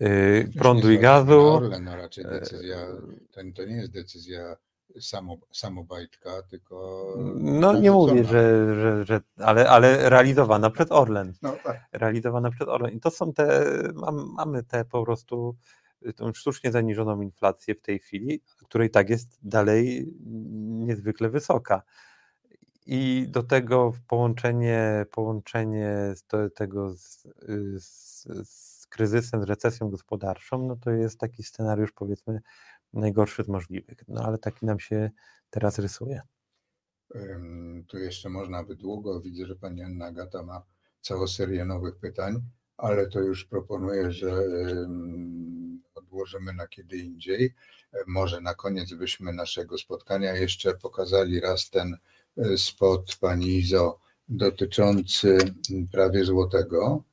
[SPEAKER 3] yy, prądu i gazu.
[SPEAKER 2] Orlen, no raczej decyzja, to, to nie jest decyzja samo, samobajtka, tylko.
[SPEAKER 3] No nie mówię, że, że, że ale, ale realizowana przed Orlen. No, tak. Realizowana przed Orlen. I to są te, mamy te po prostu tą sztucznie zaniżoną inflację w tej chwili, której tak jest dalej niezwykle wysoka. I do tego połączenie, połączenie tego z, z, z kryzysem, z recesją gospodarczą, no to jest taki scenariusz powiedzmy najgorszy z możliwych. No ale taki nam się teraz rysuje.
[SPEAKER 2] Tu jeszcze można by długo. Widzę, że pani Anna Agata ma całą serię nowych pytań, ale to już proponuję, że odłożymy na kiedy indziej. Może na koniec byśmy naszego spotkania jeszcze pokazali raz ten e, spot pani Izo dotyczący prawie złotego,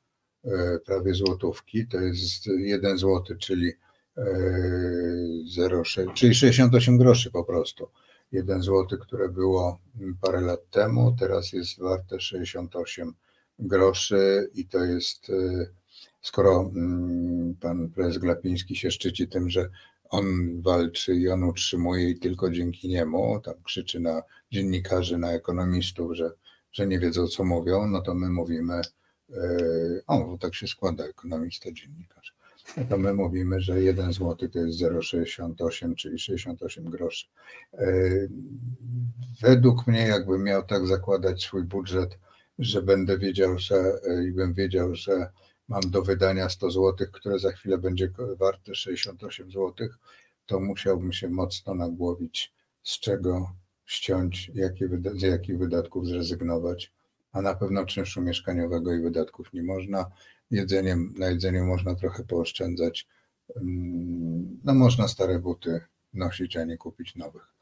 [SPEAKER 2] e, prawie złotówki. To jest jeden złoty, czyli 0,6, czyli 68 groszy po prostu. 1 zł, które było parę lat temu, teraz jest warte 68 groszy i to jest, y, skoro mm, pan prezes Glapiński się szczyci tym, że on walczy i on utrzymuje i tylko dzięki niemu, tam krzyczy na dziennikarzy, na ekonomistów, że, że nie wiedzą co mówią, no to my mówimy, y, o, tak się składa ekonomista, dziennikarz to my mówimy, że 1 zł to jest 0,68, czyli 68 groszy. E, według mnie, jakbym miał tak zakładać swój budżet, że będę wiedział, że e, i bym wiedział, że mam do wydania 100 zł, które za chwilę będzie warte 68 zł, to musiałbym się mocno nagłowić, z czego ściąć, z jakich wydatków zrezygnować, a na pewno czynszu mieszkaniowego i wydatków nie można jedzeniem, na jedzeniu można trochę pooszczędzać. No można stare buty nosić, a nie kupić nowych.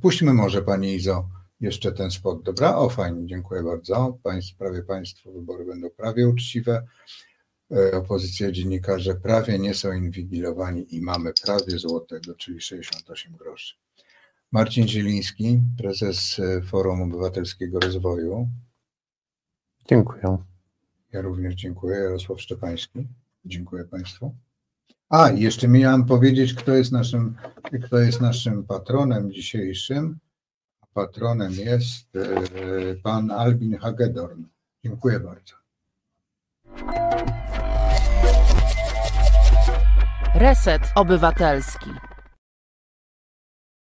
[SPEAKER 2] Puśćmy może Pani Izo jeszcze ten spot, dobra? O, fajnie, dziękuję bardzo. Państw, prawie Państwo wybory będą prawie uczciwe. E, opozycja dziennikarze prawie nie są inwigilowani i mamy prawie złotego, czyli 68 groszy. Marcin Zieliński, prezes e, Forum Obywatelskiego Rozwoju.
[SPEAKER 3] Dziękuję.
[SPEAKER 2] Ja również dziękuję. Jarosław Szczepański. Dziękuję Państwu. A, jeszcze miałem powiedzieć, kto jest naszym, kto jest naszym patronem dzisiejszym. Patronem jest e, pan Albin Hagedorn. Dziękuję bardzo.
[SPEAKER 1] Reset Obywatelski.